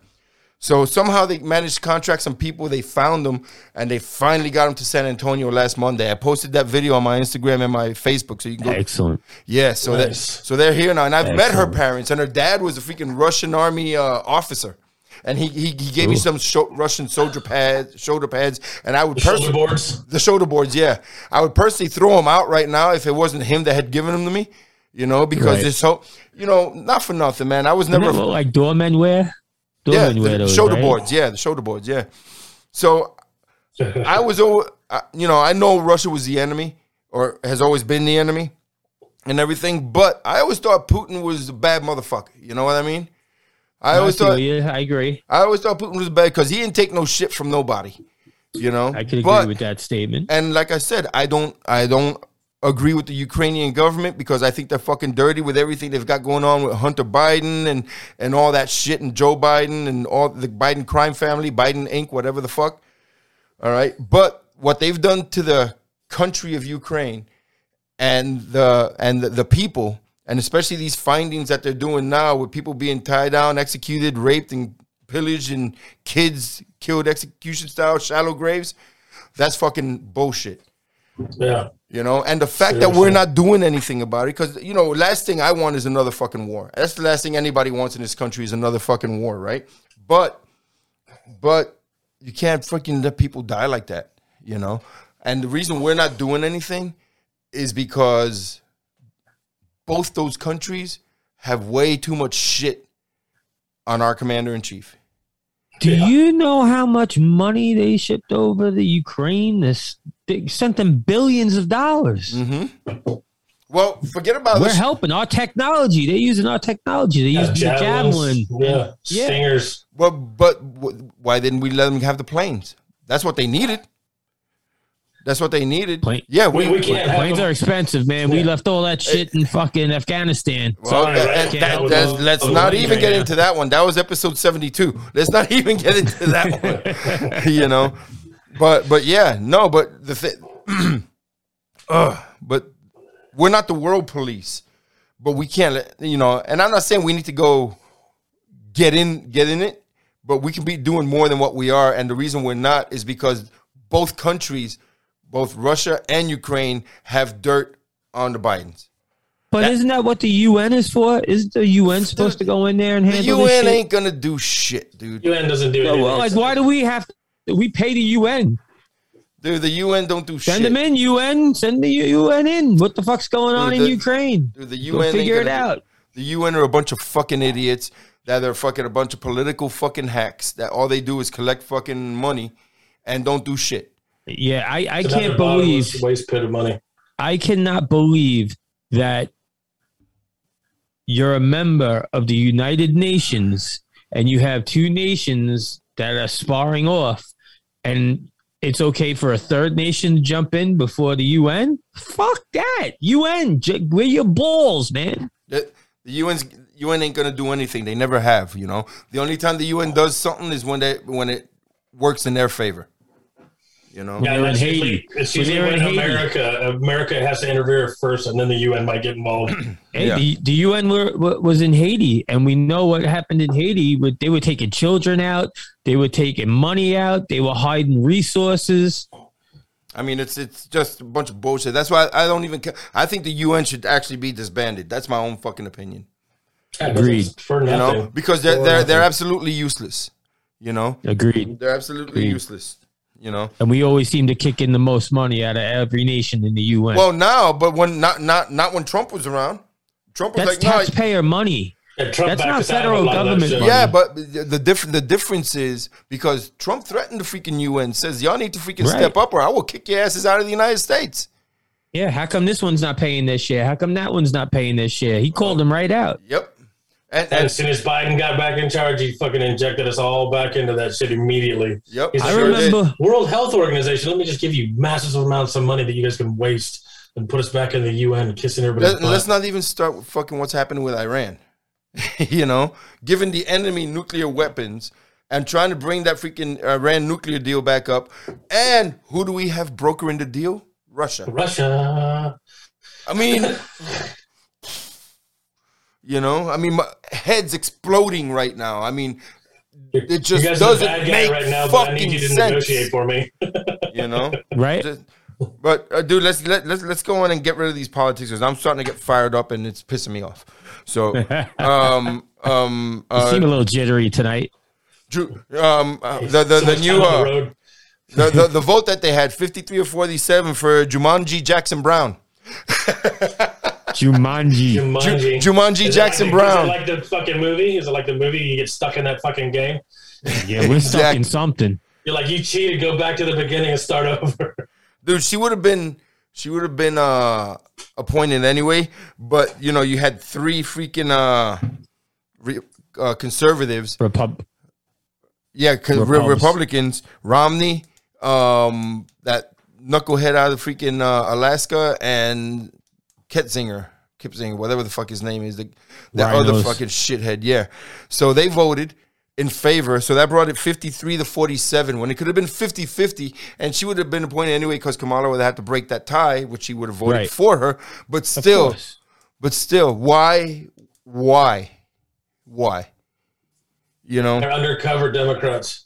So somehow they managed to contract some people. They found them, and they finally got them to San Antonio last Monday. I posted that video on my Instagram and my Facebook, so you can go. Excellent. Yeah, so that so they're here now, and I've met her parents, and her dad was a freaking Russian army uh, officer, and he he, he gave me some sho- Russian soldier pads, shoulder pads, and I would The shoulder personally boards. the shoulder boards. Yeah, I would personally throw them out right now if it wasn't him that had given them to me. You know, because Right. it's so you know not for nothing, man. I was never what, like doormen wear? yeah, Doormen wear those, shoulder right? boards. Yeah, the shoulder boards. Yeah. So I was. You know, I know Russia was the enemy, or has always been the enemy, and everything. But I always thought Putin was a bad motherfucker. You know what I mean? I I always thought you. I agree. I always thought Putin was bad because he didn't take no shit from nobody. You know, I could agree But- with that statement. and like I said, I don't I don't agree with the Ukrainian government because I think they're fucking dirty with everything they've got going on with Hunter Biden and and all that shit and Joe Biden and all the Biden crime family, Biden Inc., whatever the fuck. All right. But what they've done to the country of Ukraine and the and the, the people, and especially these findings that they're doing now with people being tied down, executed, raped, and pillaged, and kids killed execution style, shallow graves, that's fucking bullshit. Yeah. You know, and the fact that we're not doing anything about it, because you know, last thing I want is another fucking war. That's the last thing anybody wants in this country is another fucking war, right? But, but you can't fucking let people die like that, you know. And the reason we're not doing anything is because both those countries have way too much shit on our commander in chief. Do Yeah. you know how much money they shipped over the Ukraine? This they sent them billions of dollars. Mm-hmm. Well, forget about We're this. helping our technology. They're using our technology. They use the javelin. Yeah. Yeah. Stingers. Well, but why didn't we let them have the planes? That's what they needed. That's what they needed. Plane- Yeah, We, we can't Planes them. are expensive, man. We left all that shit in fucking Afghanistan. Well, Sorry, that- right? that- Yeah, that- let's we'll not leave even get yeah. into that one. That was episode seventy-two. Let's not even get into that one. you know, but but yeah, no, but the thing, uh, but we're not the world police. But we can't, let- you know. And I'm not saying we need to go get in get in it, but we can be doing more than what we are. And the reason we're not is because both countries, both Russia and Ukraine, have dirt on the Bidens. But That- isn't that what the UN is for? Is the UN supposed to go in there and handle The handle this UN shit? ain't gonna do shit, dude. UN doesn't do Well, anything. well, like, why do we have? To, we pay the UN. Dude, the UN don't do Send shit. them in, UN. Send the UN in. What the fuck's going on Dude, in Ukraine? Dude, the UN ain't figure it gonna do- out. The UN are a bunch of fucking idiots that are fucking a bunch of political fucking hacks that all they do is collect fucking money and don't do shit. Yeah, I, I can't believe. waste pit of money. I cannot believe that you're a member of the United Nations and you have two nations that are sparring off and it's okay for a third nation to jump in before the UN? Fuck that. UN, j- where your balls, man? The, the UN's UN ain't gonna do anything. They never have. You know, the only time the UN does something is when they when it works in their favor. You know, Yeah, they're in Haiti. it's usually when in Haiti. America America has to interfere first, and then the UN might get involved. Hey, Yeah. the, the UN were, wa- was in Haiti, and we know what happened in Haiti. With they were taking children out, they were taking money out, they were hiding resources. I mean, it's it's just a bunch of bullshit. That's why I don't even. Care. I think the UN should actually be disbanded. That's my own fucking opinion. Agreed. for You know, because they're they're they're absolutely useless. You know, Agreed. they're absolutely Agreed. useless. You know. And we always seem to kick in the most money out of every nation in the UN. Well, now, but when not not not when Trump was around. Trump was That's like, no, taxpayer money. Trump That's not us out of federal a lot of that government money. Yeah, but the different the difference is because Trump threatened the freaking UN, says y'all need to freaking Right. step up or I will kick your asses out of the United States. Yeah, how come this one's not paying this share? How come that one's not paying this share? He called uh-huh. them right out. Yep. And, And and as soon as Biden got back in charge, he fucking injected us all back into that shit immediately. yep. He's I sure did. remember. World Health Organization, let me just give you massive amounts of money that you guys can waste and put us back in the UN kissing everybody. Let, butt. us not even start with fucking what's happening with Iran. you know, giving the enemy nuclear weapons and trying to bring that freaking Iran nuclear deal back up. And who do we have brokering the deal? Russia. Russia. I mean, you know, I mean, my head's exploding right now. I mean, it just you guys doesn't are the bad guy make right now, but I fucking need you to sense. negotiate for me. You know, Right? Just- but uh, dude, let's let, let's let's go on and get rid of these politics because I'm starting to get fired up and it's pissing me off. So, um, um, You uh, seem a little jittery tonight. Drew, um, uh, the the, So the new time uh, the the, the the vote that they had 53 or 47 for Jumanji Jackson Brown. Jumanji. Jumanji. Ju- Jumanji Is Jackson like, Brown. Is it like the fucking movie? Is it like the movie you get stuck in that fucking game? Yeah, we're stuck in something. You're like you cheated, go back to the beginning and start over. dude she would have been she would have been uh appointed anyway but you know you had three freaking uh, re, uh conservatives Repub- yeah co- re- Repubs. republicans romney um that knucklehead out of freaking uh, alaska and ketzinger kipzinger whatever the fuck his name is the, the other fucking shithead yeah so they voted in favor. So that brought it 53 to 47 when it could have been 50-50 and she would have been appointed anyway because Kamala would have had to break that tie, which she would have voted Right. for her. But still, but still, why, why, why? You know, They're undercover Democrats.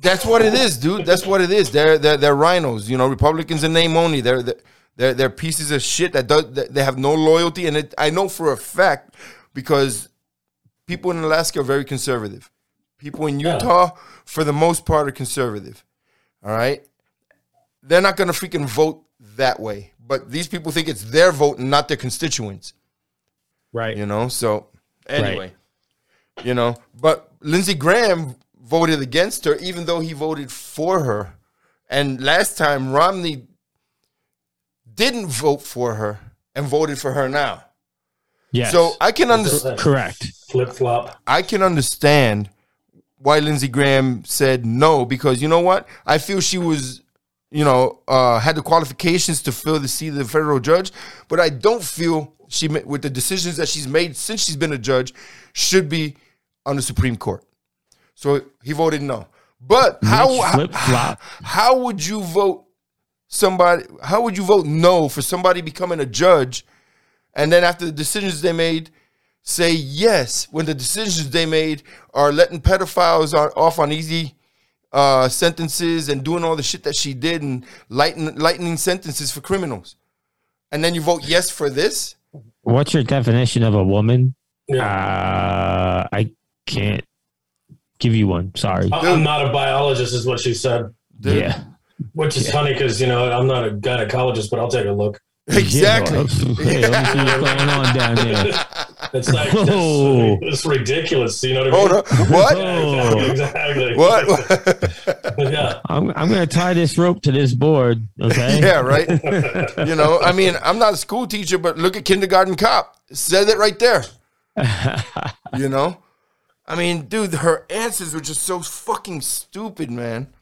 that's what it is, dude. That's what it is. They're they're, they're rhinos. You know, Republicans in name only. They're they're they're, they're pieces of shit that does that they have no loyalty. And it, I know for a fact because people in Alaska are very conservative. People in Yeah. Utah, for the most part, are conservative. All right, they're not going to freaking vote that way. But these people think it's their vote and not their constituents. Right. You know, so anyway, you know, but Lindsey Graham voted against her, even though he voted for her. And last time Romney didn't vote for her and voted for her now. Yes. So I can understand. correct. Flip flop. I can understand why Lindsey Graham said no because you know what? I feel she was, you know, uh, had the qualifications to fill the seat of the federal judge, but I don't feel she ma- with the decisions that she's made since she's been a judge should be on the Supreme Court. So he voted no. But how Mitch flip-flop. how would you vote somebody? How would you vote no for somebody becoming a judge, and then after the decisions they made, say yes when the decisions they made are letting pedophiles on, off on easy uh, sentences and doing all the shit that she did and lighten, lightening sentences for criminals, and then you vote yes for this? What's your definition of a woman? Yeah. Uh, I can't give you one. Sorry. I- I'm not a biologist, is what she said. Dude. Yeah. Which is funny because you know I'm not a gynecologist, but I'll take a look. Exactly. Yeah. Hey, let me see what's going on down there. It's like Whoa. it's, oh. it's ridiculous. You know what I Hold mean? on. What? Oh. exactly. What? Yeah. I'm, I'm going to tie this rope to this board. Okay. yeah, right. you know, I mean, I'm not a school teacher, but look at Kindergarten Cop. Said it right there. You know? I mean, dude, her answers were just so fucking stupid, man.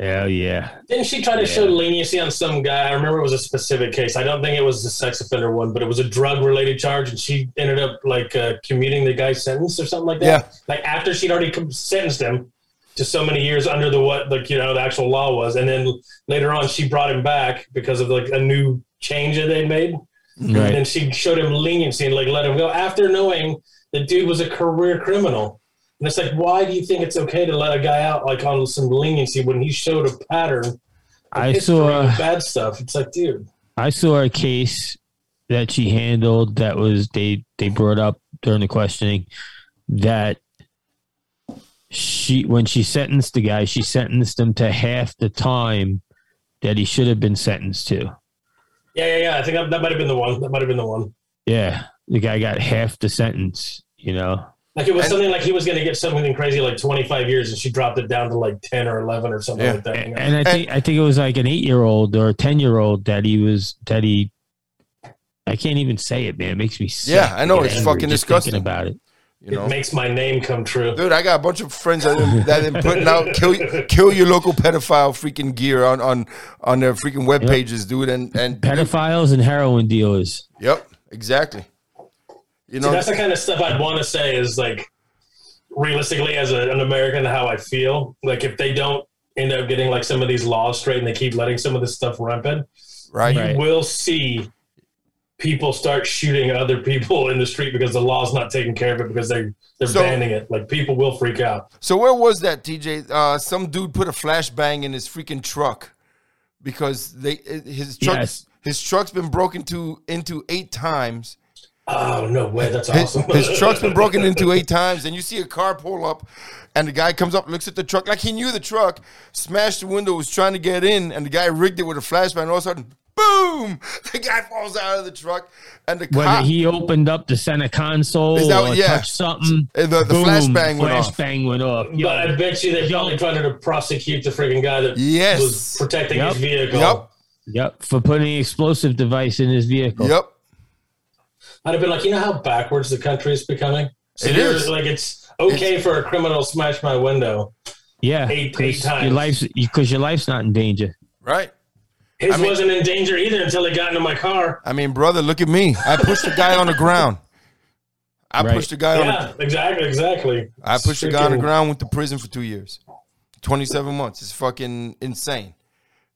Hell yeah. Didn't she try to show leniency on some guy? I remember it was a specific case. I don't think it was the sex offender one, but it was a drug related charge, and she ended up like uh, commuting the guy's sentence or something like that. Yeah. Like after she'd already sentenced him to so many years under the what like you know the actual law was, and then later on she brought him back because of like a new change that they made. Right. And she showed him leniency and like let him go after knowing the dude was a career criminal. And it's like, why do you think it's okay to let a guy out like on some leniency when he showed a pattern? of I saw bad stuff. It's like, dude, I saw a case that she handled that was they they brought up during the questioning that she when she sentenced the guy, she sentenced him to half the time that he should have been sentenced to. yeah, yeah, yeah. I think that, that might have been the one. That might have been the one. Yeah, the guy got half the sentence. You know, Like it was And- something like he was going to get something crazy like 25 years, and she dropped it down to like 10 or 11 or something Yeah. like that. you and, know? and I think I think it was like an eight year old or a ten year old that he was that he. I can't even say it, man. It makes me sick. Yeah, I know, it's fucking disgusting. about it. You know? it makes my name come true. Dude, I got a bunch of friends that have that have been putting out kill kill your local pedophile freaking gear on on on their freaking web Yep. pages, dude. And and Pedophiles and heroin dealers. yep, exactly. You See, that's the kind of stuff I'd want to say is like realistically as a, an American how I feel. Like if they don't end up getting like some of these laws straight and they keep letting some of this stuff rampant, right? Right. you will see people start shooting other people in the street because the law's not taking care of it because they they're So- banning it. Like people will freak out. So where was that, TJ? Uh, some dude put a flashbang in his freaking truck because they his truck Yes. his truck's been broken to into eight times. Oh no way! That's His, awesome. his truck's been broken into eight times, and you see a car pull up, and the guy comes up, looks at the truck like he knew the truck, smashed the window, was trying to get in, and the guy rigged it with a flashbang. And all of a sudden, boom! The guy falls out of the truck, and the Whether cop, he opened up the center console Is that- or yeah. touched something, the- the boom, flashbang went off. flashbang went off. Yo, but I bet you they probably tried to prosecute the freaking guy that Yes. was protecting Yep. his vehicle. Yep, yep, for putting an explosive device in his vehicle. yep. I'd have been like, you know how backwards the country is becoming. So It like it's okay for a criminal to smash my window. Yeah, Eight- 'cause eight times. Your life's because your life's not in danger. Right. His I mean- wasn't in danger either until he got into my car. I mean, brother, look at me. I pushed the guy on the ground. I Right. pushed the guy on. The, Yeah, exactly, exactly. I pushed the guy on the ground. Went to prison for two years, twenty-seven months. It's fucking insane.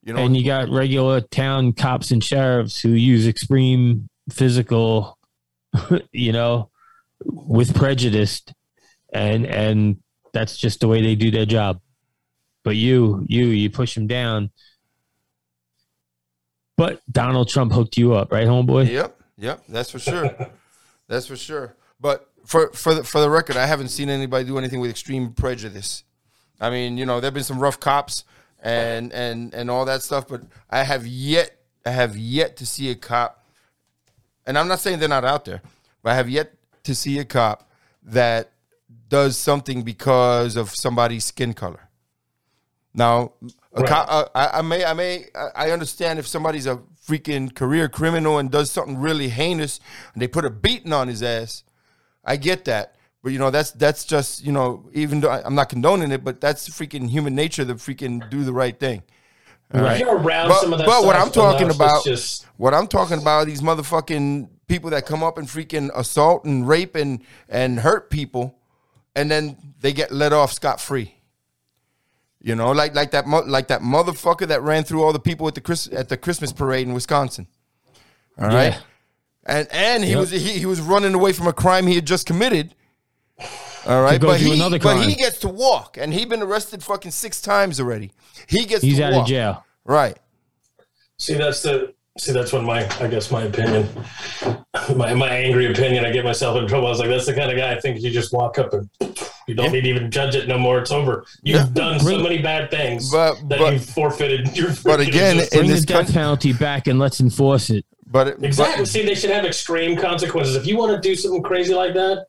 You know. And you got regular town cops and sheriffs who use extreme physical, you know, with prejudice, and and that's just the way they do their job. But you, you, you push them down. But Donald Trump hooked you up, right, homeboy? Yep, yep, that's for sure. that's for sure. But for for the, for the record, I haven't seen anybody do anything with extreme prejudice. I mean, you know, there've been some rough cops and and and all that stuff, but I have yet I have yet to see a cop. And I'm not saying they're not out there, but I have yet to see a cop that does something because of somebody's skin color. Now, a Right. cop, uh, I, I may, I may, I- I understand if somebody's a freaking career criminal and does something really heinous, and they put a beating on his ass. I get that, but you know that's that's just you know even though I- I'm not condoning it, but that's freaking human nature to freaking do the right thing. Right. You're around But- some of that but what I'm uh, talking enough, about- just What I'm talking about these motherfucking people that come up and freaking assault and rape and and hurt people, and then they get let off scot free. You know, like like that like that motherfucker that ran through all the people at the Chris, at the Christmas parade in Wisconsin. All right, Yeah. and and he Yep. was he, he was running away from a crime he had just committed. All right, go but do he another but he gets to walk, and he been arrested fucking six times already. He gets He's to out walk. of jail. Right. see that's the see that's when my I guess my opinion, my my angry opinion, I get myself in trouble. I was like, that's the kind of guy I think you just walk up and you don't need to even judge it no more. It's over. You've Yeah. done so many bad things But- that but- you've forfeited. Your but again, in Bring the this death country- penalty back and let's enforce it. But it- Exactly. but- See, they should have extreme consequences. If you want to do something crazy like that,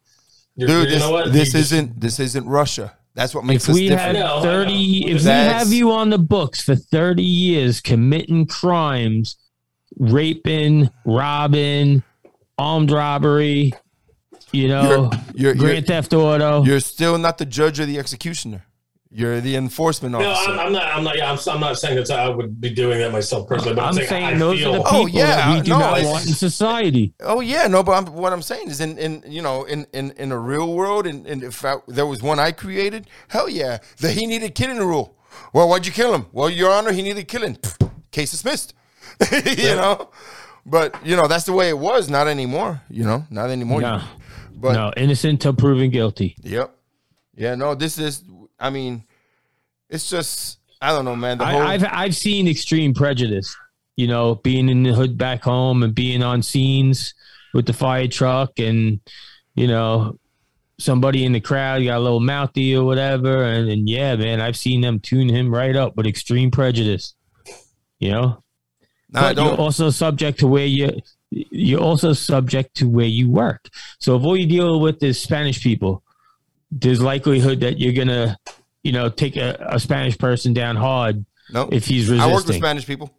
you're, dude, you this, know what? this You just- isn't this isn't Russia. That's what makes If us we different. had No, thirty, if we have you on the books for thirty years committing crimes, raping, robbing, armed robbery, You know, You're- you're- Grand Theft Auto. You're still not the judge or the executioner. You're the enforcement No, officer. I'm, I'm not. I'm not. Yeah, I'm, I'm not saying that I would be doing that myself personally. But I'm, I'm saying, saying those feel, are the oh, people Oh, yeah, that we do no, not want in society. Oh yeah, no, but I'm, what I'm saying is, in, in you know, in in in a real world, and, and if I, there was one I created, hell yeah, that he needed killing rule. Well, why'd you kill him? Well, Your Honor, he needed killing. Case dismissed. you know, but you know that's the way it was. Not anymore. You know, not anymore. No. But no, innocent till proven guilty. yep, yeah, no, this is. I mean, it's just I don't know, man. The whole I, I've I've seen extreme prejudice. You know, being in the hood back home and being on scenes with the fire truck, and you know, somebody in the crowd got a little mouthy or whatever, and, and yeah, man, I've seen them tune him right up with extreme prejudice. You know, I but you're don't. also subject to where you you're also subject to where you work. So if all you deal with is Spanish people, there's likelihood that you're gonna, you know, take a, a Spanish person down hard No, if he's resisting. I work with Spanish people.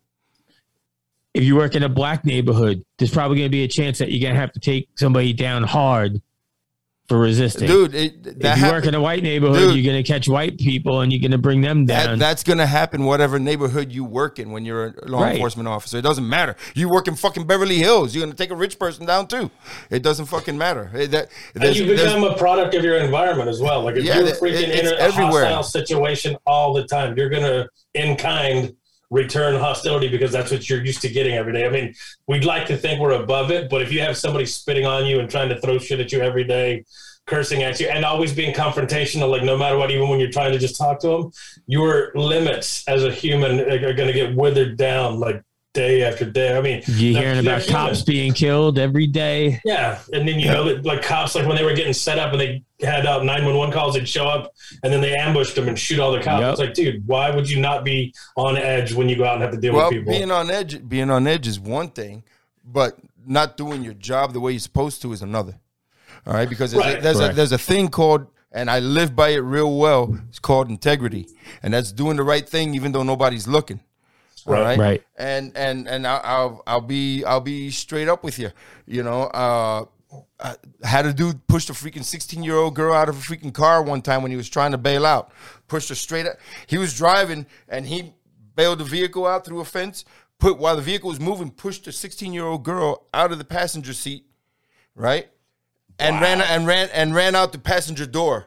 if you work in a black neighborhood, there's probably gonna be a chance that you're gonna have to take somebody down hard for resisting. Dude, it, that if you happened- work in a white neighborhood, Dude. you're gonna catch white people and you're gonna bring them That, down. that's going to happen whatever neighborhood you work in when you're a law Right. enforcement officer. It doesn't matter. You work in fucking Beverly Hills. You're going to take a rich person down too. It doesn't fucking matter. It- that- And you become a product of your environment as well. Like if Yeah, you're it- freaking it's in a everywhere. hostile situation all the time, you're gonna in kind return hostility because that's what you're used to getting every day. I mean, we'd like to think we're above it, but if you have somebody spitting on you and trying to throw shit at you every day, cursing at you, and always being confrontational, like no matter what, even when you're trying to just talk to them, your limits as a human are going to get withered down like day after day. I mean, you're hearing they're about human. cops being killed every day. Yeah, and then you know that like cops, like when they were getting set up and they had out nine one one calls, they'd show up and then they ambushed them and shoot all the cops. Yep. It's like, dude, why would you not be on edge when you go out and have to deal well, with people? being on edge, being on edge is one thing, but not doing your job the way you're supposed to is another. All right, because there's, a, Right. there's a there's a thing called, and I live by it real well. It's called integrity, and that's doing the right thing even though nobody's looking. All Right. right, Right. and and and I'll, I'll I'll be I'll be straight up with you. You know, uh, I had a dude push a freaking 16 year old girl out of a freaking car one time when he was trying to bail out. Pushed her straight up. He was driving and he bailed the vehicle out through a fence. Put while the vehicle was moving, pushed a 16 year old girl out of the passenger seat, right, and ran and ran and ran out the passenger door,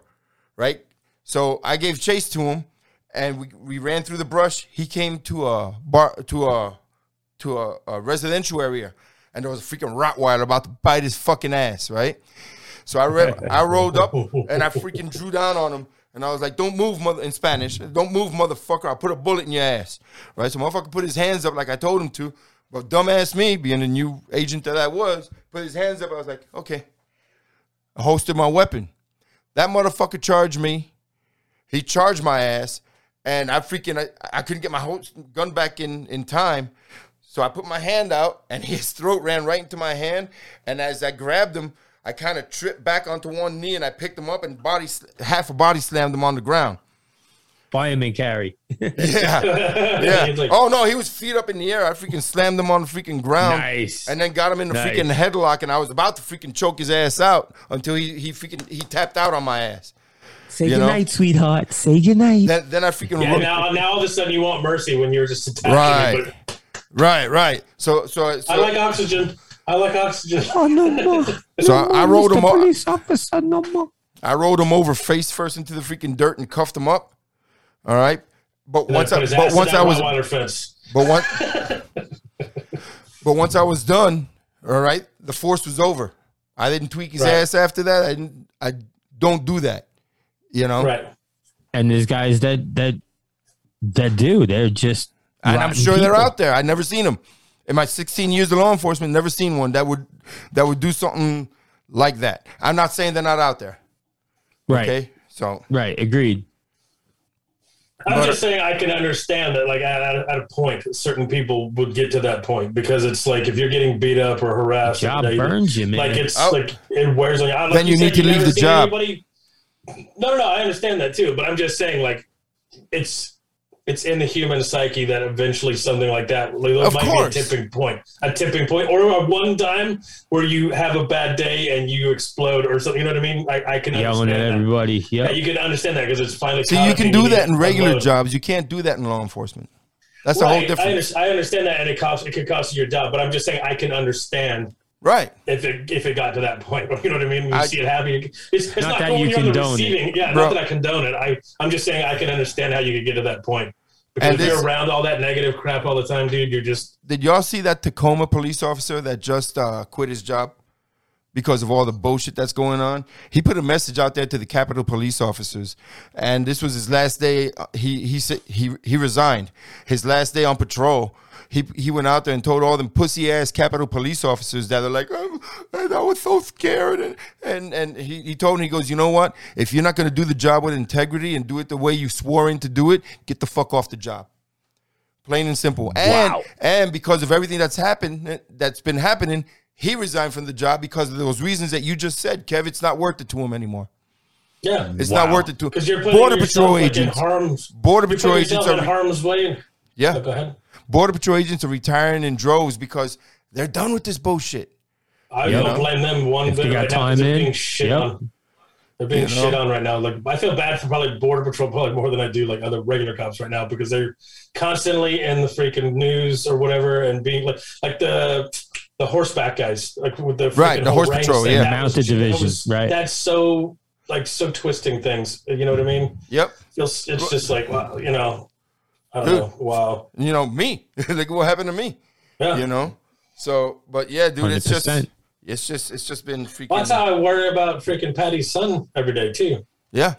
right. So I gave chase to him, and we, we ran through the brush. He came to a bar to a to a, a residential area, and there was a freaking Rottweiler about to bite his fucking ass, right? So I re- I rolled up and I freaking drew down on him, and I was like, "Don't move, mother," in Spanish. "Don't move, motherfucker! I'll put a bullet in your ass." Right? So motherfucker put his hands up like I told him to, but dumbass me, being the new agent that I was, put his hands up. I was like, "Okay." I holstered my weapon. That motherfucker charged me. He charged my ass, and I freaking I, I couldn't get my whole gun back in in time. So I put my hand out, and his throat ran right into my hand. And as I grabbed him, I kind of tripped back onto one knee, and I picked him up and body half a body slammed him on the ground. Buy him and carry. Yeah, yeah. Like- oh no, he was feet up in the air. I freaking slammed him on the freaking ground. Nice. And then got him in the Nice. freaking headlock, and I was about to freaking choke his ass out until he he freaking he tapped out on my ass. Say you know? goodnight, sweetheart. Say goodnight. Then then I freaking yeah, looked- now, now all of a sudden you want mercy when you're just attacking. Right. me, but right, right. So so so I like oxygen. I like oxygen. oh no more. So I, I rolled him. o- Police officer, no more. I rolled him over face first into the freaking dirt and cuffed him up. All right, but And once then I but once I was Rottweiler fence. but once but once I was done, all right, the force was over. I didn't tweak his Right. ass after that. I didn't. I don't do that. You know. Right. And there's guys that that that do. They're just. And I'm rotten sure they're out there. I never seen them in my 16 years of law enforcement. Never seen one that would that would do something like that. I'm not saying they're not out there. Right. Okay, so Right. Agreed. I'm But- just saying I can understand that, like at, at, at a point, certain people would get to that point because it's like if you're getting beat up or harassed, Job you know, burns you, man. Like it's Oh. like it wears on you. Like Then you said, need to you've leave the job. Anybody, no, no, no. I understand that too, but I'm just saying, like, it's it's in the human psyche that eventually something like that like, Of might course. be a tipping point, a tipping point, or a one time where you have a bad day and you explode or something. You know what I mean? I, I can Yelling at understand that. everybody. Yeah, you can understand that because it's finally. See, caught you can do need that in regular unload. jobs. You can't do that in law enforcement. That's a Right, whole I, different. under- I understand that, and it costs. It could cost you your job, but I'm just saying I can understand Right. if it if it got to that point. You know what I mean? When you I- see it happening, it's, it's Not not, that you when you're on the condone it. Yeah, Bro. not that I condone it. I I'm just saying I can understand how you could get to that point because And if this- you're around all that negative crap all the time, dude, you're just Did y'all see that Tacoma police officer that just uh, quit his job because of all the bullshit that's going on? He put a message out there to the Capitol police officers, and this was his last day. He he said he he resigned. His last day on patrol. He, he went out there and told all them pussy ass Capitol police officers that are like, "Oh, I was so scared. And, and, and he, he told me, he goes, you know what? If you're not going to do the job with integrity and do it the way you swore in to do it, get the fuck off the job. Plain and simple. And Wow. and because of everything that's happened, that's been happening, he resigned from the job because of those reasons that you just said, Kev. It's not worth it to him anymore. yeah. It's Wow. not worth it to him. Because you're putting Border yourself, Patrol like, in harm's Border Patrol putting agents yourself are in harm's way. yeah. Oh, go ahead. Border Patrol agents are retiring in droves because they're done with this bullshit. I Yep. don't blame them one If bit they got right now 'cause time they're in, being shit yep. on. They're being You know? shit on right now. Like I feel bad for probably border patrol probably more than I do like other regular cops right now because they're constantly in the freaking news or whatever and being like like the the horseback guys like with the Right, the horse patrol, yeah. Mounted was- divisions, right. That's so like so twisting things. You know what I mean? Yep. Feels it's just like wow, you know. I don't Dude. know. Wow. You know, me. Look what happened to me. Yeah. You know? So but yeah, dude, it's just 100%. it's just it's just been freaking Well, that's how I worry about freaking Patty's son every day too. Yeah.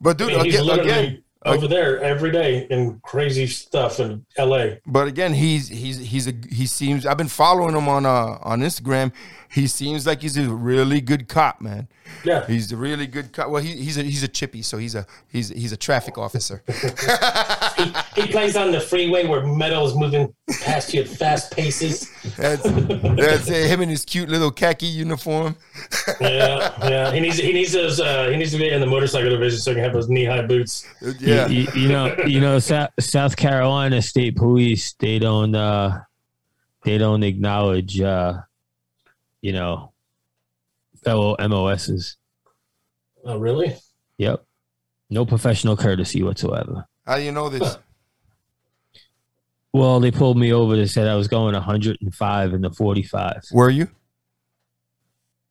But I dude, mean, he's again, literally again over there every day in crazy stuff in L.A. but again, he's he's he's a he seems I've been following him on uh on Instagram. He seems like he's a really good cop, man. Yeah, He's a really good cop. Well, he, he's a he's a chippy, so he's a he's he's a traffic officer. he, he plays on the freeway where metal is moving past you at fast paces. That's that's it. Him in his cute little khaki uniform. Yeah, yeah. He needs he needs those. Uh, he needs to be in the motorcycle division so he can have those knee high boots. Yeah. You, you know, you know, South, South Carolina State Police. They don't. uh They don't acknowledge. uh You know, fellow MOSs. Oh, really? Yep. No professional courtesy whatsoever. How do you know this? Well, they pulled me over. They said I was going 105 in the 45. Were you?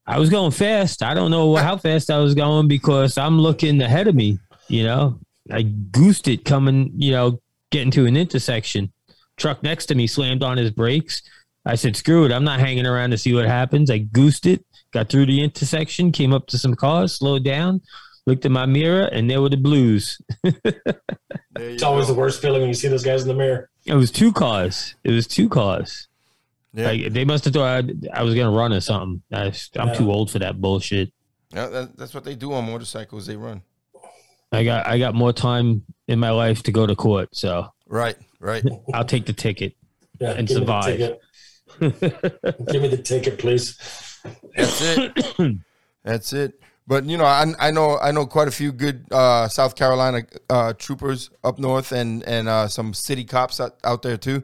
I was going fast. I don't know how fast I was going because I'm looking ahead of me. You know, I goosed it coming, you know, getting to an intersection. Truck next to me slammed on his brakes. I said, screw it. I'm not hanging around to see what happens. I goosed it, got through the intersection, came up to some cars, slowed down, looked in my mirror, and there were the blues. It's always go. the worst feeling when you see those guys in the mirror. It was two cars. It was two cars. Yeah. Like, they must have thought I, I was going to run or something. I, I'm Yeah. too old for that bullshit. Yeah, that, that's what they do on motorcycles. They run. I got I got more time in my life to go to court, so Right, right. I'll take the ticket. Yeah, And give me the survive. ticket. Give me the ticket, please. That's it. That's it. But you know, I, I know I know quite a few good uh, South Carolina uh, troopers up north, and and uh, some city cops out, out there too.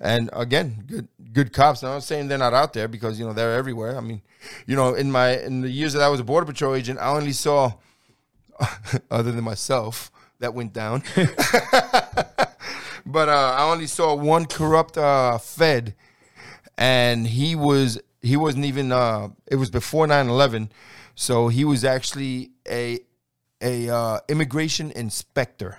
And again, good good cops. Now, I'm not saying they're not out there because you know they're everywhere. I mean, you know, in my in the years that I was a border patrol agent, I only saw, other than myself, that went down. but uh, I only saw one corrupt uh, Fed, and he was he wasn't even. Uh, it was before 9-11, so he was actually a a uh, immigration inspector.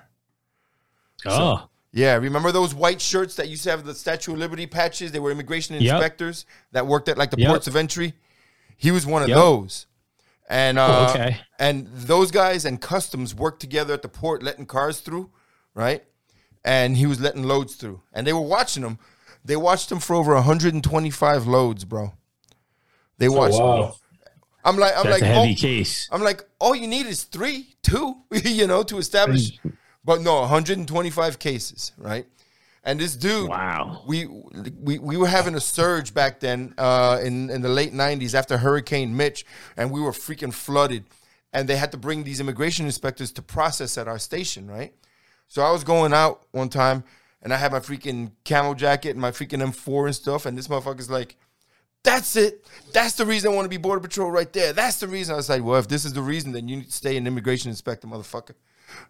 Oh, Yeah, remember those white shirts that used to have the Statue of Liberty patches? They were immigration Yep. inspectors that worked at like the Yep. ports of entry. He was one of Yep. those. And uh, Oh, okay. and those guys and customs worked together at the port, letting cars through, right? And he was letting loads through, and they were watching him. They watched him for over 125 loads, bro. They watched. Oh, wow. I'm like, I'm that's like, heavy oh, case. I'm like, all you need is three, two, you know, to establish. But no, 125 cases, right? And this dude, Wow. we we we were having a surge back then uh, in in the late 90s after Hurricane Mitch, and we were freaking flooded, and they had to bring these immigration inspectors to process at our station, right? So I was going out one time and I had my freaking camel jacket and my freaking M4 and stuff, and this motherfucker's like, that's it. That's the reason I want to be border patrol right there. That's the reason. I was like, well, if this is the reason, then you need to stay an immigration inspector, motherfucker.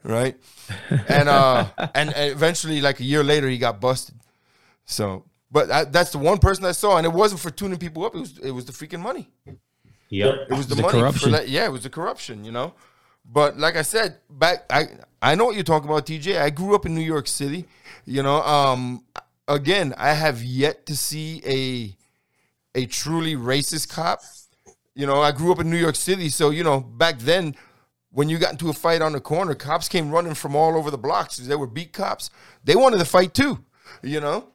Right? and uh and, and eventually, like a year later, he got busted. So, but I, that's the one person I saw, and it wasn't for tuning people up. It was it was the freaking money. Yep. It was the, The money corruption. for that. Yeah, it was the corruption. You know, but like I said, back I I know what you're talking about, TJ. I grew up in New York City. You know, um, again, I have yet to see a a truly racist cop. You know, I grew up in New York City, so you know, back then when you got into a fight on the corner, cops came running from all over the blocks. They were beat cops. They wanted to fight too. You know.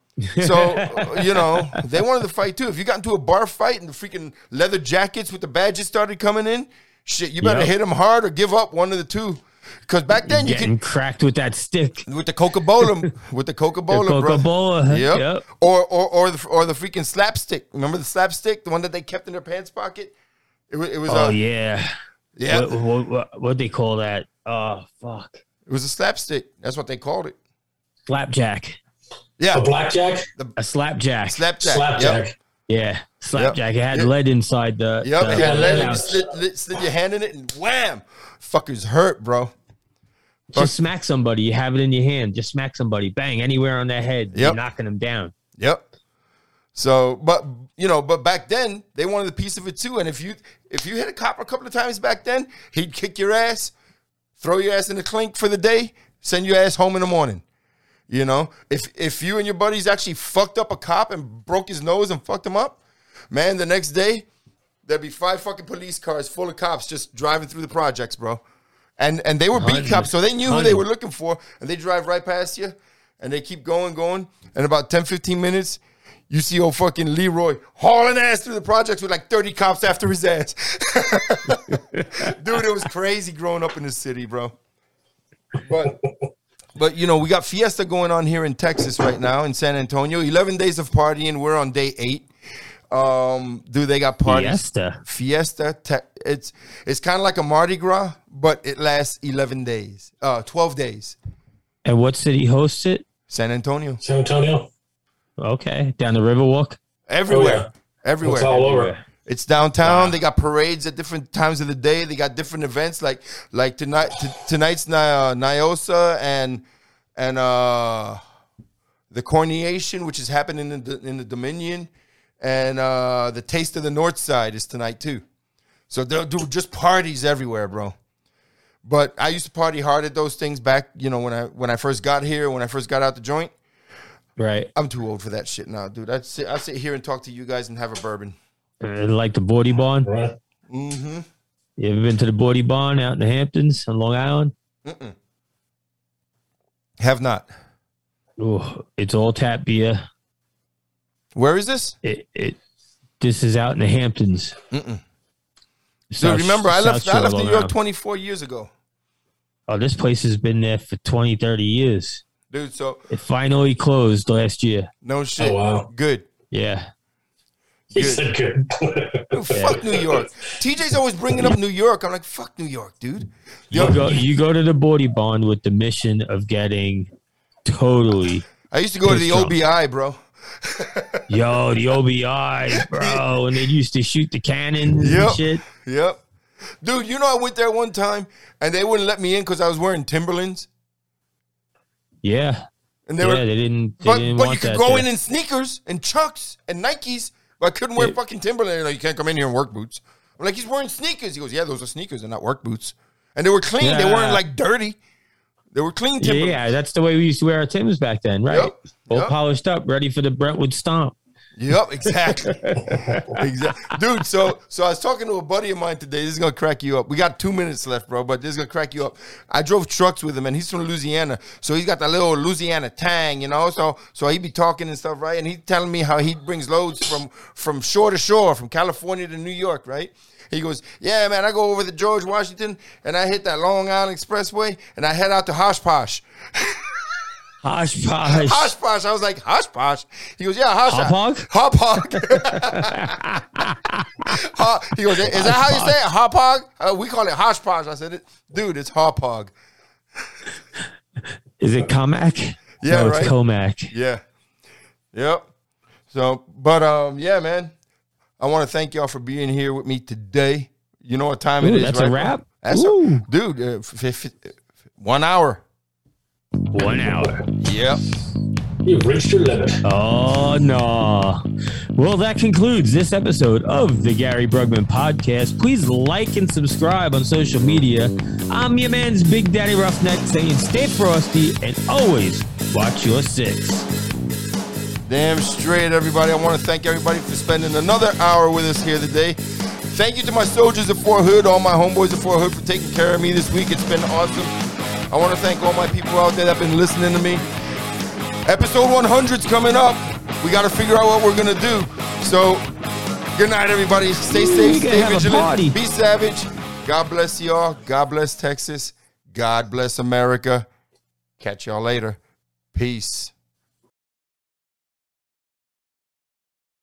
So you know they wanted to fight too. If you got into a bar fight and the freaking leather jackets with the badges started coming in, shit, you better Yep. hit them hard or give up one of the two. Because back then you Getting could cracked with that stick. with the Coca Cola with the Coca The Cola, bro. Coca-Cola. Yep. Yep. Or or or the or the freaking slapstick. Remember the slapstick, the one that they kept in their pants pocket? It was it was Oh a yeah. yeah. What, what, what, what they call that? Oh fuck. It was a slapstick. That's what they called it. Slapjack. Yeah, A blackjack, A slapjack. slapjack. slapjack. Yep. yeah. Slapjack. It had Yep. lead inside the. Yep. the It had lead, you slid, slid your hand in it, and wham, fuckers hurt, bro. Just smack somebody. You have it in your hand. Just smack somebody. Bang anywhere on their head. You're knocking them down. Yep. So, but you know, but back then they wanted a piece of it too. And if you if you hit a cop a couple of times back then, he'd kick your ass, throw your ass in the clink for the day, send your ass home in the morning. You know, if if you and your buddies actually fucked up a cop and broke his nose and fucked him up, man, the next day there'd be five fucking police cars full of cops just driving through the projects, bro. And and they were beat cops, so they knew who they were looking for, and they drive right past you, and they keep going, going, and about 10, 15 minutes, you see old fucking Leroy hauling ass through the projects with like 30 cops after his ass. Dude, it was crazy growing up in the city, bro. But but you know, we got Fiesta going on here in Texas right now in San Antonio. 11 days of partying. We're on day 8. Um, dude, they got parties. Fiesta. Fiesta. Te- it's it's kind of like a Mardi Gras, but it lasts 11 days. Uh 12 days. And what city hosts it? San Antonio. San Antonio. Okay. Down the Riverwalk. Everywhere. Oh, yeah. Everywhere. It's all over. It's downtown. They got parades at different times of the day. They got different events like like tonight t- tonight's Ni- uh, Niosa and and uh the Cornyation, which is happening in the in the Dominion, and uh the Taste of the North Side is tonight too. So they'll do just parties everywhere, bro. But I used to party hard at those things back, you know, when I when I first got here, when I first got out the joint. Right. I'm too old for that shit now, dude. I sit I sit here and talk to you guys and have a bourbon. Uh, like the Boardy Barn. Right. Mm-hmm. You ever been to the Boardy Barn out in the Hamptons on Long Island? Have not. Oh, it's all tap beer. Where is this? It, it this is out in the Hamptons. Mm-mm. South- Dude, remember I South left I left New York 24 years ago. Oh, this place has been there for 20, 30 years. Dude, so It finally closed last year. no oh, shit. Oh, wow. Good. Yeah. He Good. said good. Dude, fuck New York. TJ's always bringing up New York. I'm like, fuck New York, dude. You go you go to the Boardy Barn with the mission of getting totally I used to go to the drunk. OBI, bro. Yo, the OBI, bro, and they used to shoot the cannons Yep. and shit. Yep. Dude, you know I went there one time and they wouldn't let me in because I was wearing Timberlands. Yeah. And they yeah, were they didn't they but, didn't but you could go there. in in sneakers and Chucks and Nikes, but I couldn't wear Yeah. fucking Timberland. Like, you can't come in here in work boots. I'm like, he's wearing sneakers. He goes, yeah, those are sneakers. They're not work boots. And they were clean. They weren't like dirty. They were clean Yeah, Timberlands. yeah, that's the way we used to wear our Timbs back then, right? Yep. All Yep. polished up, ready for the Brentwood stomp. Yep, exactly. exactly. Dude, so so I was talking to a buddy of mine today. This is gonna crack you up. We got two minutes left, bro, but this is gonna crack you up. I drove trucks with him and he's from Louisiana. So he's got that little Louisiana tang, you know. So so he be talking and stuff, right? And he's telling me how he brings loads from from shore to shore, from California to New York, right? He goes, Yeah, man, I go over to George Washington and I hit that Long Island Expressway and I head out to Hosh Posh. Hosh posh. Hosh Posh. I was like, Hosh Posh. He goes, Yeah, Hosh Hop Hop Hog. Ho- he goes, Is that how you say it? Hop Hog? Uh, we call it Hosh Posh. I said, it, Dude, it's Hop Hog. Is it Commack? Yeah, no, right. it's Commack. Yeah. Yep. So, but um, yeah, man. I want to thank y'all for being here with me today. You know what time it Ooh, is, that's a wrap? That's a, dude. Uh, f- f- one hour. One hour. Yep. You've reached your limit. Oh no. Well, that concludes this episode of the Gary Brugman podcast. Please like and subscribe on social media. I'm your man's Big Daddy Ruffneck saying stay frosty and always watch your six. Damn straight, everybody. I want to thank everybody for spending another hour with us here today. Thank you to my soldiers at Fort Hood, all my homeboys at Fort Hood for taking care of me this week. It's been awesome. I want to thank all my people out there that have been listening to me. Episode 100's coming up. We got to figure out what we're going to do. So, good night, everybody. Stay Ooh, safe, stay vigilant, be savage. God bless y'all. God bless Texas. God bless America. Catch y'all later. Peace.